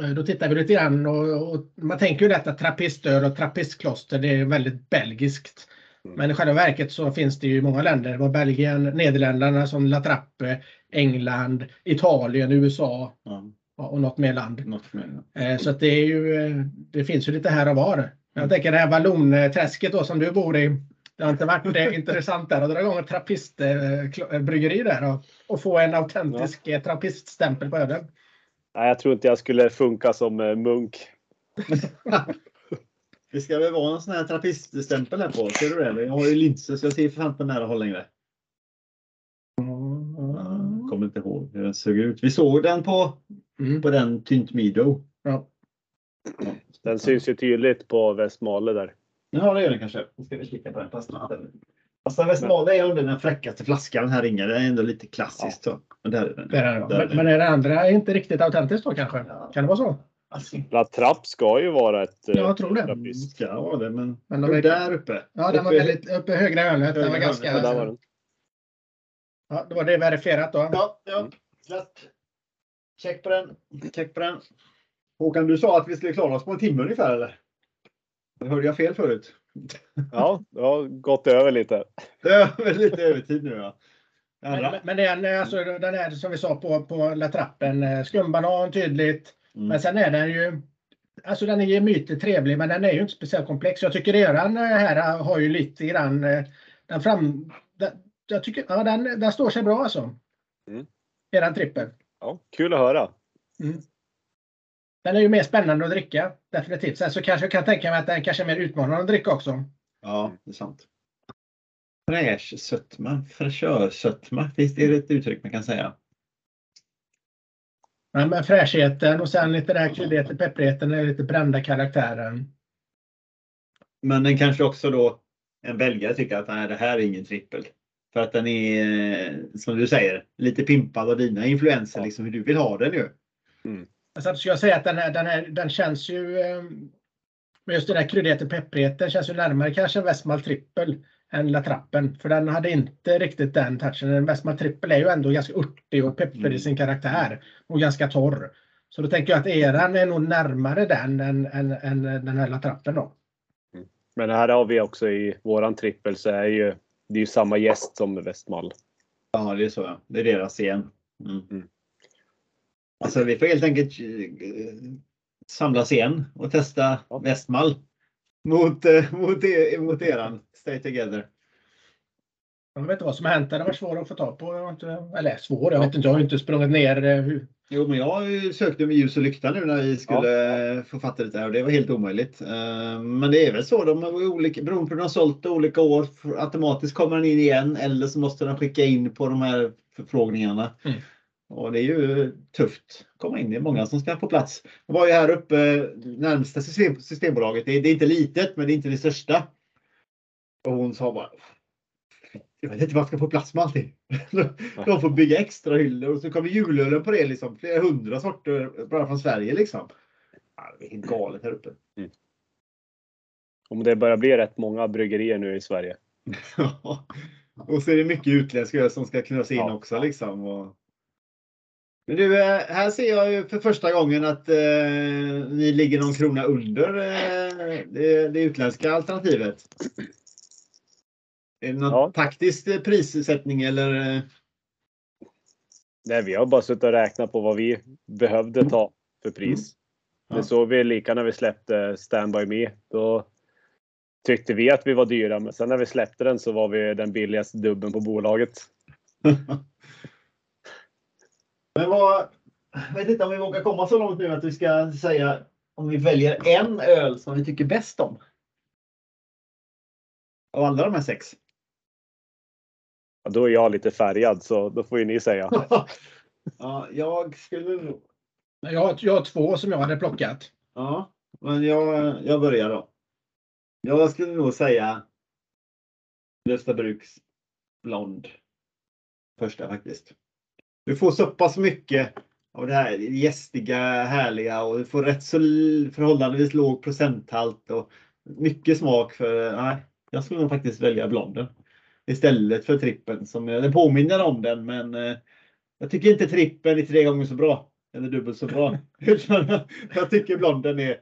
Eh, Då tittar vi lite grann och, och man tänker ju detta trappistöl och trappistkloster, det är väldigt belgiskt. Mm. Men i själva verket så finns det ju i många länder. Det var Belgien, Nederländerna som La Trappe, England, Italien, USA Ja, ja, och något mer land. något mer. Eh, Så att det är ju, det finns ju lite här och var. Jag tänker det här vallonträsket då som du bor i. Det har inte varit eh, intressant där att dra igång ett trappistbryggeri där och, och få en autentisk ja. trappiststämpel på ölen. Nej, jag tror inte jag skulle funka som eh, munk. <laughs> Det ska väl vara en sån här trappiststämpel här på. Ser du det? Jag har ju linser så jag ser för fan på nära håll längre. Jag kommer inte ihåg hur den såg ut. Vi såg den på, Mm. på den Tynt Mido. Ja. Den syns ju tydligt på Västmale där. Ja, det gör den kanske. Nu ska vi kika på den. Pasta Westmale är under den fräckaste flaskan här inne. Det är ändå lite klassiskt. Så. Men där är den. Det är det, är men, men är det andra inte riktigt autentiskt då kanske? Ja. Kan det vara så? Alltså, La Trapp ska ju vara ett... eh, Jag tror det. det trappist. ska vara det, men, Men de är- där uppe. Ja, den var väldigt uppe i högra hörnet. Den var ganska... Ja, där var den. Ja, det var det verifierat då. Ja, ja. Mm. Check på den. Check på den. Håkan, du sa att vi skulle klara oss på en timme ungefär eller? Hörde jag fel förut? <laughs> Ja, det har gått över lite. <laughs> Det är lite övertid nu ja. Men, men- den, alltså, den är som vi sa på, på La Trappen, eh, skumbanan tydligt. Mm. Men sen är den ju, alltså den är gemytligt trevlig men den är ju inte speciellt komplex. Jag tycker eran eh, här har ju lite grann, eh, den fram, den, jag tycker, ja den, den står sig bra alltså. Mm. Eran trippel. Ja, kul att höra. Mm. Den är ju mer spännande att dricka, definitivt. Sen så kanske jag kan tänka mig att den kanske är mer utmanande att dricka också. Ja, det är sant. Fräsch sötma, fräschörsötma, finns det ett uttryck man kan säga? Men med fräschheten och sen lite där kryddigheten, pepprigheten, den lite brända karaktären. Men den kanske också då en belgare tycker att nej, det här är ingen trippel. För att den är, eh, som du säger, lite pimpad av dina influenser, liksom hur du vill ha den ju. Alltså, ska jag säga att den, här, den, här, den känns ju, eh, med just den här kryddigheten, pepprigheten, känns ju närmare kanske en Westmal trippel än La Trappen. För den hade inte riktigt den touchen. En Westmal trippel är ju ändå ganska örtig och pepprig Mm. i sin karaktär. Och ganska torr. Så då tänker jag att eran är nog närmare den än, än, än den här La Trappen då. Men här har vi också i våran trippel så är ju det är ju samma gäst som Västmal. Ja, det är så. Ja. Det är deras igen. Mm. Alltså, vi får helt enkelt eh, samlas igen och testa Ja. Mot, eh, mot, er, mot eran Stay Together. Jag vet inte vad som har hänt. Den har varit svår att få tag på. Jag inte, eller svår, jag vet inte. Jag har inte sprungit ner. eh, Hur, Jo, men jag sökte med ljus och lykta nu när vi skulle eh, få fatta det här och det var helt omöjligt. Men det är väl så, de är olika, beroende på hur de har sålt det olika år, automatiskt kommer den in igen eller så måste de skicka in på de här förfrågningarna. Mm. Och det är ju tufft att komma in. Det är många som ska få plats. Jag var ju här uppe närmsta system, Systembolaget. Det är, det är inte litet, men det är inte det största. Och hon sa bara jag vet inte vad jag ska få plats med allting. <laughs> De får bygga extra hyllor och så kommer julölen på det liksom. Flera hundra sorter bara från Sverige liksom. Det är helt galet här uppe. Om det börjar bli rätt många bryggerier nu i Sverige. <laughs> och så är det mycket utländsk öl som ska knös in Ja. också liksom. Och... Men du, eh, här ser jag ju för första gången att eh, ni ligger någon krona under eh, det, det utländska alternativet. Är det någon Ja. taktisk prissättning eller? eh, Nej, vi har bara suttit och räknat på vad vi behövde ta för pris. Ja. Det såg vi lika när vi släppte Stand By Me. Då tyckte vi att vi var dyra, men sen när vi släppte den så var vi den billigaste dubben på bolaget. <laughs> Men vad, jag vet inte om vi vågar komma så långt nu att vi ska säga om vi väljer en öl som vi tycker bäst om. Av alla de här sex. Ja, då är jag lite färgad, så då får ju ni säga. <laughs> ja, jag skulle nog... Jag har, jag har två som jag hade plockat. Ja, men jag, jag börjar då. Jag skulle nog säga Lövstabruks Blond. Första faktiskt. Du får så pass mycket av det här gästiga, härliga och du får rätt så förhållandevis låg procenthalt och mycket smak för, nej, jag skulle nog faktiskt välja blonden. Istället för trippen som, den påminner om den men eh, jag tycker inte trippen är tre gånger så bra. Eller dubbelt så bra. <laughs> Jag tycker blonden är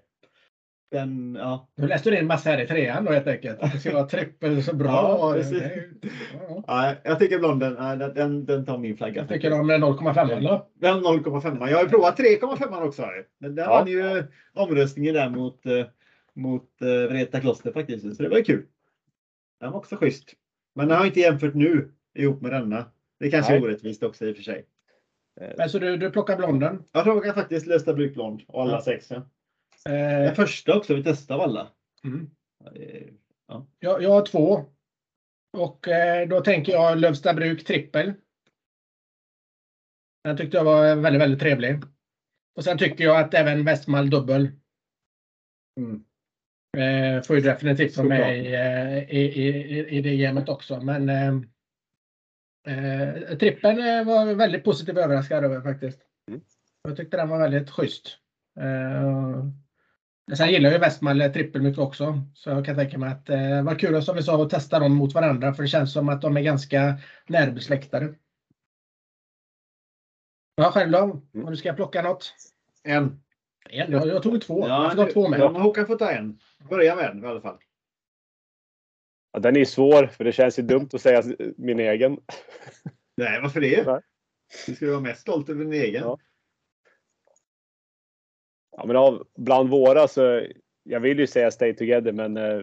den, ja. Nu läste du in massa här i trean då helt enkelt. Det ska vara trippel så bra. Ja, precis. Ja. Nej, jag tycker blonden, den- den, den tar min flagga. Jag tycker om 0,5 då. Den 0,5. Jag har ju provat 3,5 också. Den där Ja. vann ju omröstningen där mot, eh, mot eh, Vreta kloster faktiskt. Så det var ju kul. Den var också schysst. Men den har jag inte jämfört nu ihop med denna. Det kanske är orättvist också i och för sig. Men så du, du plockar blonden. Jag tror jag faktiskt Lösta Bruk Blond och alla Ja. sex. Ja. Eh, Den första också vi testade av alla. mm. Ja, det är- jag, jag har två. Och eh, då tänker jag Lövstabruk trippel. Den tyckte jag var väldigt, väldigt trevlig. Och sen tycker jag att även Westmal dubbel Mm. eh, får ju definitivt vara med i, eh, i, i, i det gamet också. Men eh, eh, trippeln eh, var väldigt positivt överraskad över faktiskt. Mm. Jag tyckte den var väldigt schysst. Eh, sen gillar jag ju Westmal eh, trippel mycket också. Så jag kan tänka mig att eh, var kul som vi sa att testa dem mot varandra. För det känns som att de är ganska närbesläktade. Ja, själv då? Om du ska plocka något? En. En? Jag, jag tog två. Ja, jag ska ha två med. Ja, men Håkan får ta en. Börja med en i alla fall. Ja, den är svår, för det känns ju dumt att säga min egen. Nej, varför det? Nej. Du ska vara mest stolt över din egen. Ja. Ja, men av, bland våra så, jag vill ju säga Stay Together, men eh,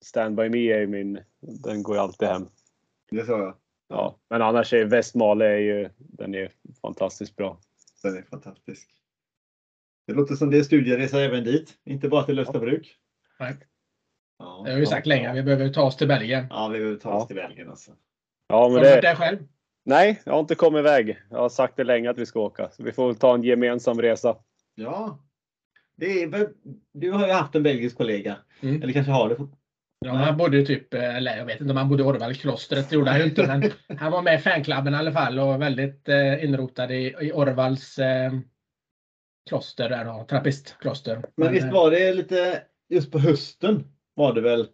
Stand By Me är ju min, den går ju alltid hem. Det sa jag. Ja, men annars är Västmale är ju, den är fantastiskt bra. Den är fantastisk. Det låter som det är studieresa även dit. Inte bara till Österbruk. Nej. Ja, Det har vi sagt länge. Vi behöver ta oss till Belgien. Ja, vi behöver ta oss Ja. till Belgien alltså. Ja, Har men du varit det, där själv? nej, jag har inte kommit iväg. Jag har sagt det länge att vi ska åka. Så vi får väl ta en gemensam resa. Ja. Det är, du har ju haft en belgisk kollega. Mm. Eller kanske har det. fort- Ja, han bodde typ, eh, eller jag vet inte om han bodde i Orvalklostret, det gjorde han ju inte. Men han var med i fanklubben i alla fall och väldigt eh, inrotad i, i Orvals eh, kloster, där då, trappistkloster. Men visst eh, var det lite just på hösten var det väl.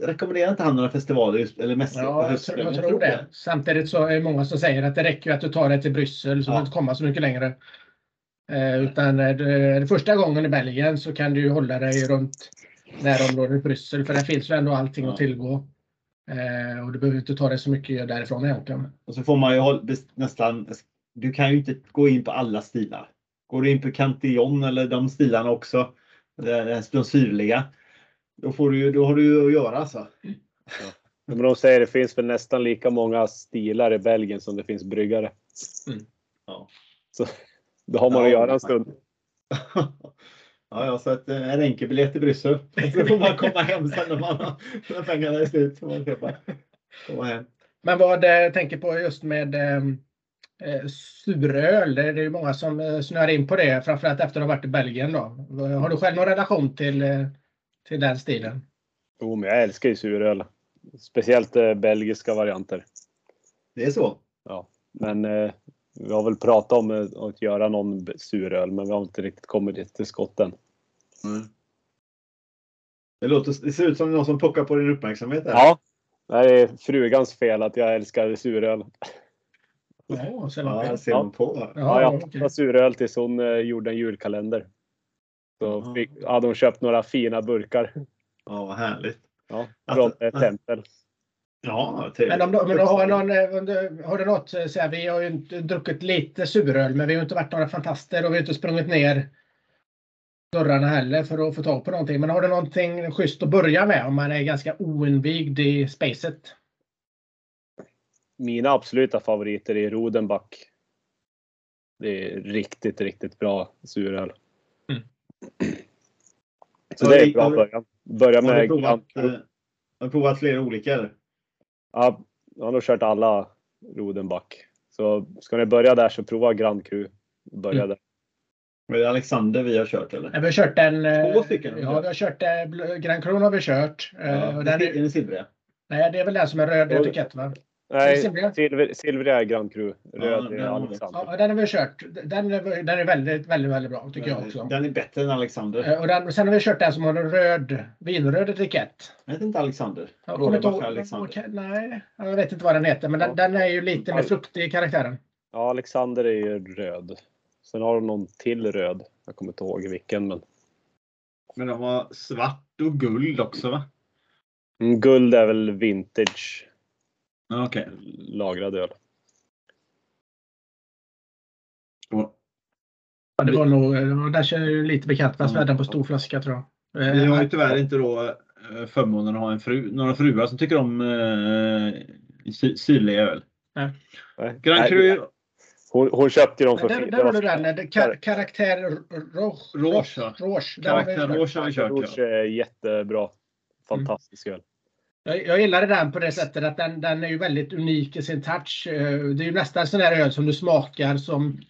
Rekommenderar inte han några festivaler just, eller mässor på Ja, jag hösten? tror, jag tror det. Samtidigt så är det många som säger att det räcker att du tar dig till Bryssel så Ja. du inte komma så mycket längre. Eh, utan eh, det, är det första gången i Belgien så kan du hålla dig runt närområdet Bryssel för där finns ju ändå allting Ja. att tillgå. Eh, och du behöver inte ta dig så mycket därifrån egentligen. Och så får man ju nästan. Du kan ju inte gå in på alla stilar. Går du in på Cantillon eller de stilarna också. De syrliga. Då, får du, då har du ju att göra alltså. Men de säger det finns väl nästan lika många stilar i Belgien som det finns bryggare. Ja. Så då har man att Ja, göra en stund. <laughs> Ja, ja, så att eh, en enkel biljett till Bryssel. <laughs> Så får man komma hem sen när, man har, när pengarna är slut. Får man köpa. Komma hem. Men vad eh, jag tänker på just med eh, eh, suröl, det är ju många som eh, snöar in på det, framförallt efter att ha varit i Belgien. Då. Har du själv någon relation till, eh, till den stilen? Jo, men jag älskar ju suröl. speciellt eh, belgiska varianter. Det är så. Ja, men eh, vi har väl pratat om eh, att göra någon suröl, men vi har inte riktigt kommit till skotten. Mm. Det, låter, det ser ut som någon som pockar på din uppmärksamhet. Här. Ja, det är frugans fel att jag älskar suröl. Ja, sen Ja, ja, här ser man på. Ja, ja, jag fattade suröl tills hon eh, gjorde en julkalender. Så fick, hade hon köpt några fina burkar Ja, vad härligt. ja, Alltså, från eh, Tempel. Ja, trevligt. Men om men har, någon, eh, om du- har du något, eh, så här, vi har ju inte druckit lite suröl, men vi har inte varit några fantaster och vi har inte sprungit ner dörrarna heller för att få tag på någonting. Men har du någonting schysst att börja med om man är ganska oinvigd i spacet? Mina absoluta favoriter är Rodenbach. Det är riktigt, riktigt bra suröl. Mm. Så det är bra början. Börja har, du med provat, eh, har du provat flera olika eller? Ja, jag har nog kört alla Rodenbach. Så ska ni börja där så prova Grand Cru. Börja Mm. där. Är det Alexander vi har kört eller? Vi har kört en... eh, Två stycken har vi Ja, kört. vi har kört eh, Grand Cron har vi kört. eh, Ja, och den den är, är, är silvriga? nej, det är väl den som är röd Ja, etikett va? Nej, silver, silvriga är Grand Cru. Röd den är. Alexander. Ja, den har vi kört. Den är, den är väldigt, väldigt, väldigt bra tycker jag också. Den är bättre än Alexander. Eh, Och den, och sen har vi kört den som har en röd, vinröd etikett. Vet inte Alexander. Jag kommer inte ihåg. Alexander. okej, Nej, jag vet inte vad den heter, men den, den är ju lite mer fruktig i karaktären. Ja, Alexander är ju röd. Sen har de någon till röd. Jag kommer inte ihåg vilken, men Men de har svart och guld också va? mm, guld är väl vintage Okej. lagrad öl. Och Ja, det var nog, den känner ju lite bekant fast vi Ja. hade den på stor flaska tror jag. Vi har ju Eh, tyvärr inte då eh, förmånen att ha en fru, några fruar som tycker om eh, sy- syrlig öl. Nej. Grand Nej, Cru Hon, hon köpte ju dem för Där, där det har var du den. Ka, karaktär. Rouge. Den har vi Karaktär kört. Rouge har vi kört. Rouge Ja. är jättebra. Fantastisk öl. Jag, jag gillade den på det sättet att den, den är ju väldigt unik i sin touch. Eh, Det är ju nästan sån här öl som du smakar som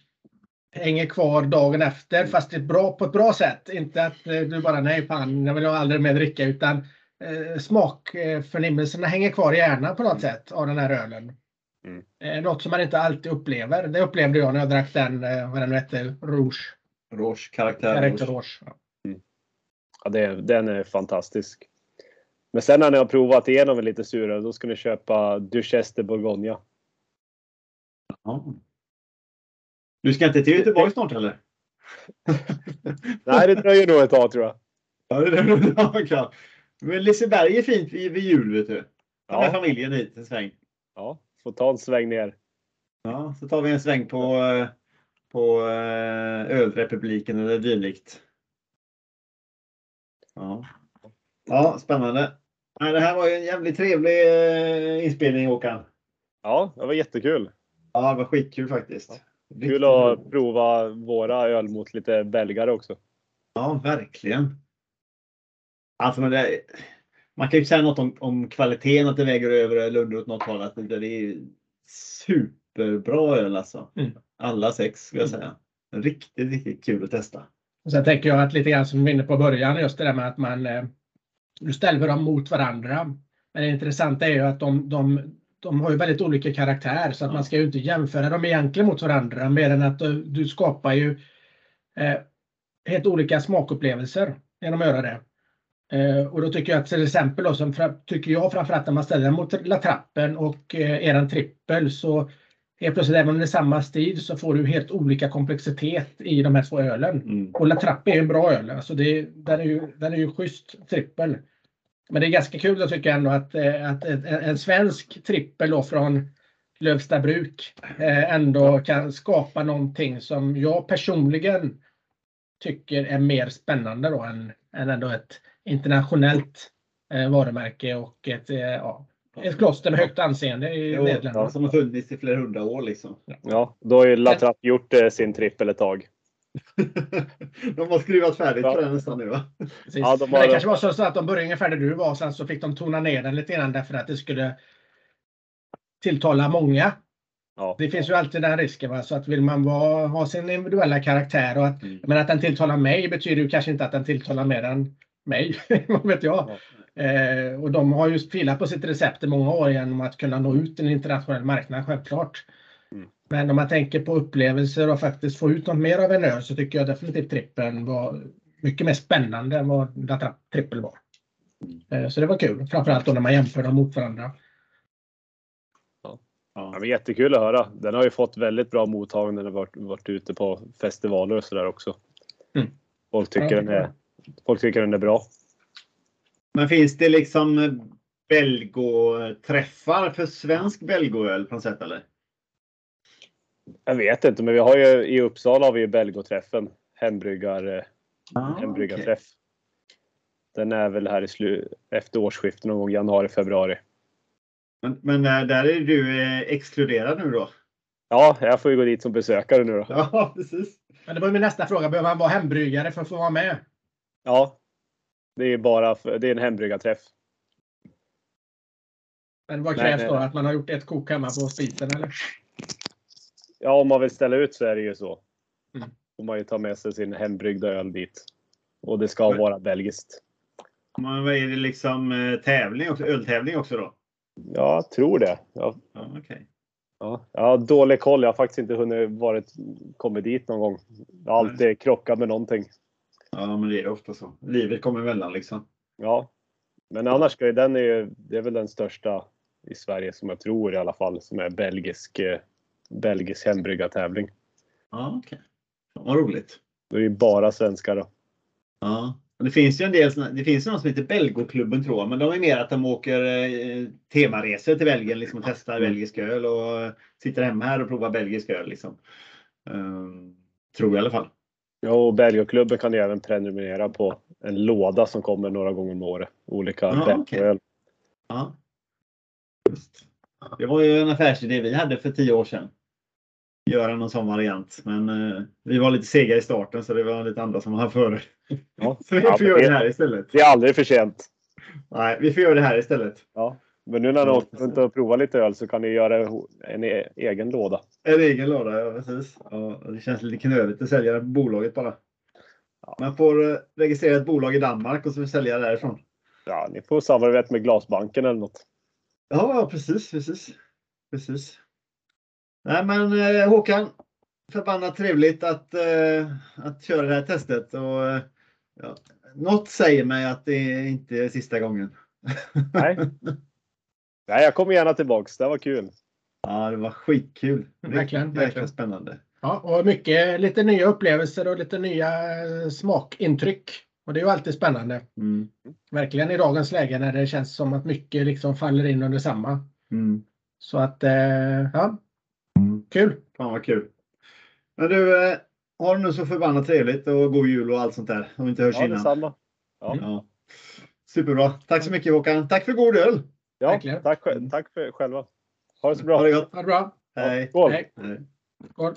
hänger kvar dagen efter fast det är bra, på ett bra sätt. Inte att eh, du bara nej fan, jag vill aldrig mer dricka utan eh, smakförnimmelserna hänger kvar i hjärnan på något sätt av den här ölen. Mm. Eh, något som man inte alltid upplever. Det upplevde jag när jag drack den, eh, vad den nu hette, Rouge. Rouge, karaktär Karaktär Rouge. Rouge. Ja. Ja, det, den är fantastisk. Men sen när ni har provat igenom en lite surare, då ska ni köpa Duchesse de Bourgogne. Ja. Du ska inte till Göteborg snart eller? <laughs> Nej, det dröjer nog ett tag tror jag. Ja, det är nog ja, klart. Men Liseberg är fint vid, vid jul vet du. Ta med Ja, familjen hit en sväng. ja, får ta en sväng ner. Ja, så tar vi en sväng på, eh, på eh, Ölrepubliken eller dylikt. Ja. ja, spännande. Nej, det här var ju en jävligt trevlig eh, inspelning Håkan. Ja, det var jättekul. Ja, det var skitkul faktiskt. Kul Riktigt att roligt. prova våra öl mot lite belgare också. Ja, verkligen. Alltså, men det, man kan ju säga något om, om kvaliteten, att det väger över eller under åt något håll. Att det, det är superbra öl alltså. Mm. Alla sex skulle jag säga. Riktigt, riktigt kul att testa. Och sen tänker jag att lite grann som vi var inne på början, just det där med att man eh, du ställer dem mot varandra. Men det intressanta är ju att de, de, de har ju väldigt olika karaktär så att man ska ju inte jämföra dem egentligen mot varandra mer än att du, du skapar ju eh, helt olika smakupplevelser genom att göra det. Eh, och då tycker jag att till exempel då, som fra, tycker jag framförallt när man ställer den mot La Trappen och eh, eran trippel så helt plötsligt även om det är samma stil så får du helt olika komplexitet i de här två ölen. Mm. Och La Trappe är en bra öl. Alltså det, den, är ju, den är ju schysst trippel. Men det är ganska kul att tycka ändå att, eh, att en, en svensk trippel då från Lövsta bruk eh, ändå kan skapa någonting som jag personligen tycker är mer spännande då än, än ändå ett internationellt eh, varumärke och ett, ja, ett kloster med högt anseende i Jo, Nederländerna. ja, som har funnits i flera hundra år liksom. Ja, då har ju La Trappe gjort sin trippel ett tag. <laughs> de har skruvat färdigt Ja. på den nästan nu va? Ja, de har- det kanske var så, att de började ungefär där du var, sen så fick de tona ner den lite grann därför att det skulle tilltala många. Ja. Det finns ju alltid den risken. Va? Så att vill man vara, ha sin individuella karaktär och att, Mm. men att den tilltalar mig betyder ju kanske inte att den tilltalar mer än mig, <laughs> vad vet jag. Eh, och de har ju filat på sitt recept i många år genom att kunna nå ut till en internationell marknad, självklart. Mm. Men om man tänker på upplevelser och faktiskt få ut något mer av en öl så tycker jag definitivt trippeln var mycket mer spännande än vad Trippel var. Eh, så det var kul, framförallt då när man jämför dem mot varandra. Ja, men jättekul att höra. Den har ju fått väldigt bra mottagning när den varit, varit ute på festivaler och sådär också. Mm. Folk, tycker Ja, den är, folk tycker den är bra. Men finns det liksom Belgo-träffar för svensk Belgoöl på något sätt eller? Jag vet inte, men vi har ju i Uppsala har vi ju Belgoträffen. Hembryggar, eh, Ah, hembryggarträff. Den är väl här i slu, efter årsskiftet någon gång, januari, februari. Men, men eh, där är du eh, exkluderad nu då? Ja, jag får ju gå dit som besökare nu då. <laughs> Ja, precis. Men det var ju min nästa fråga, behöver man vara hembryggare för att få vara med? Ja. Det är bara för, det är en hembryggarträff. Men vad krävs nej, då? Att man har gjort ett kok hemma på spisen eller? Ja, om man vill ställa ut så är det ju så. Mm. Får man ju ta med sig sin hembryggda öl dit. Och det ska vara belgiskt. Men vad är det liksom eh, tävling också? Öltävling också då? Ja, tror det. Ja, Ja, okej. ja. Jag har dålig koll. Jag har faktiskt inte hunnit varit, kommit dit någon gång. Jag har alltid krockat med någonting. Ja, men det är ofta så. Livet kommer emellan liksom. Ja. Men annars ska ju den är ju, det är väl den största i Sverige som jag tror i alla fall som är belgisk, eh, belgisk hembryggartävling. Ja, okej. Ja, Vad roligt. Det är ju bara svenskar då. Ja. Det finns ju en del, det finns ju något som heter Belgoklubben tror jag, men de är mer att de åker eh, temaresor till Belgien liksom, och testar Mm. belgisk öl och eh, sitter hemma här och provar belgisk öl. Liksom. Ehm, tror jag i alla fall. Ja, och Belgioklubben kan ju även prenumerera på en låda som kommer några gånger om året. Olika Ja, okej. Ja. Det var ju en affärsidé vi hade för tio år sedan. Göra någon sån variant. Men eh, vi var lite sega i starten så det var lite andra som var före. Ja. <laughs> Så vi Ja, får göra det- det här istället. Det är aldrig för sent. Nej, vi får göra det här istället. Ja. Men nu när ni Ja, åkt runt och provat lite öl så kan ni göra en e- egen låda. En egen låda, ja precis. Ja, det känns lite knöligt att sälja bolaget bara. Man får eh, registrera ett bolag i Danmark och så sälja därifrån. Ja, ni får samarbeta med Glasbanken eller något. Ja, ja, precis, precis. precis. Nej men eh, Håkan, förbannat trevligt att, eh, att köra det här testet. Och, eh, ja, något säger mig att det inte är sista gången. Nej. Nej, jag kommer gärna tillbaks. Det var kul. ja, det var skitkul. Verkligen, verkligen. spännande. Ja, och mycket, lite nya upplevelser och lite nya smakintryck. Och det är ju alltid spännande. Mm. Verkligen i dagens läge när det känns som att mycket liksom faller in under samma. Mm. Så att, ja. Kul. Fan vad kul. Men du, eh, har du nu så förbannat trevligt och god jul och allt sånt där. Om vi inte hörs Ja, innan. detsamma. Ja, Ja. Superbra. Tack så mycket Håkan. Tack för god öl. ja Verkligen. tack, tack för själva. Ha det så bra. Ha det gott. Ha det bra. Hej. Skål! Hej. Hej. Skål.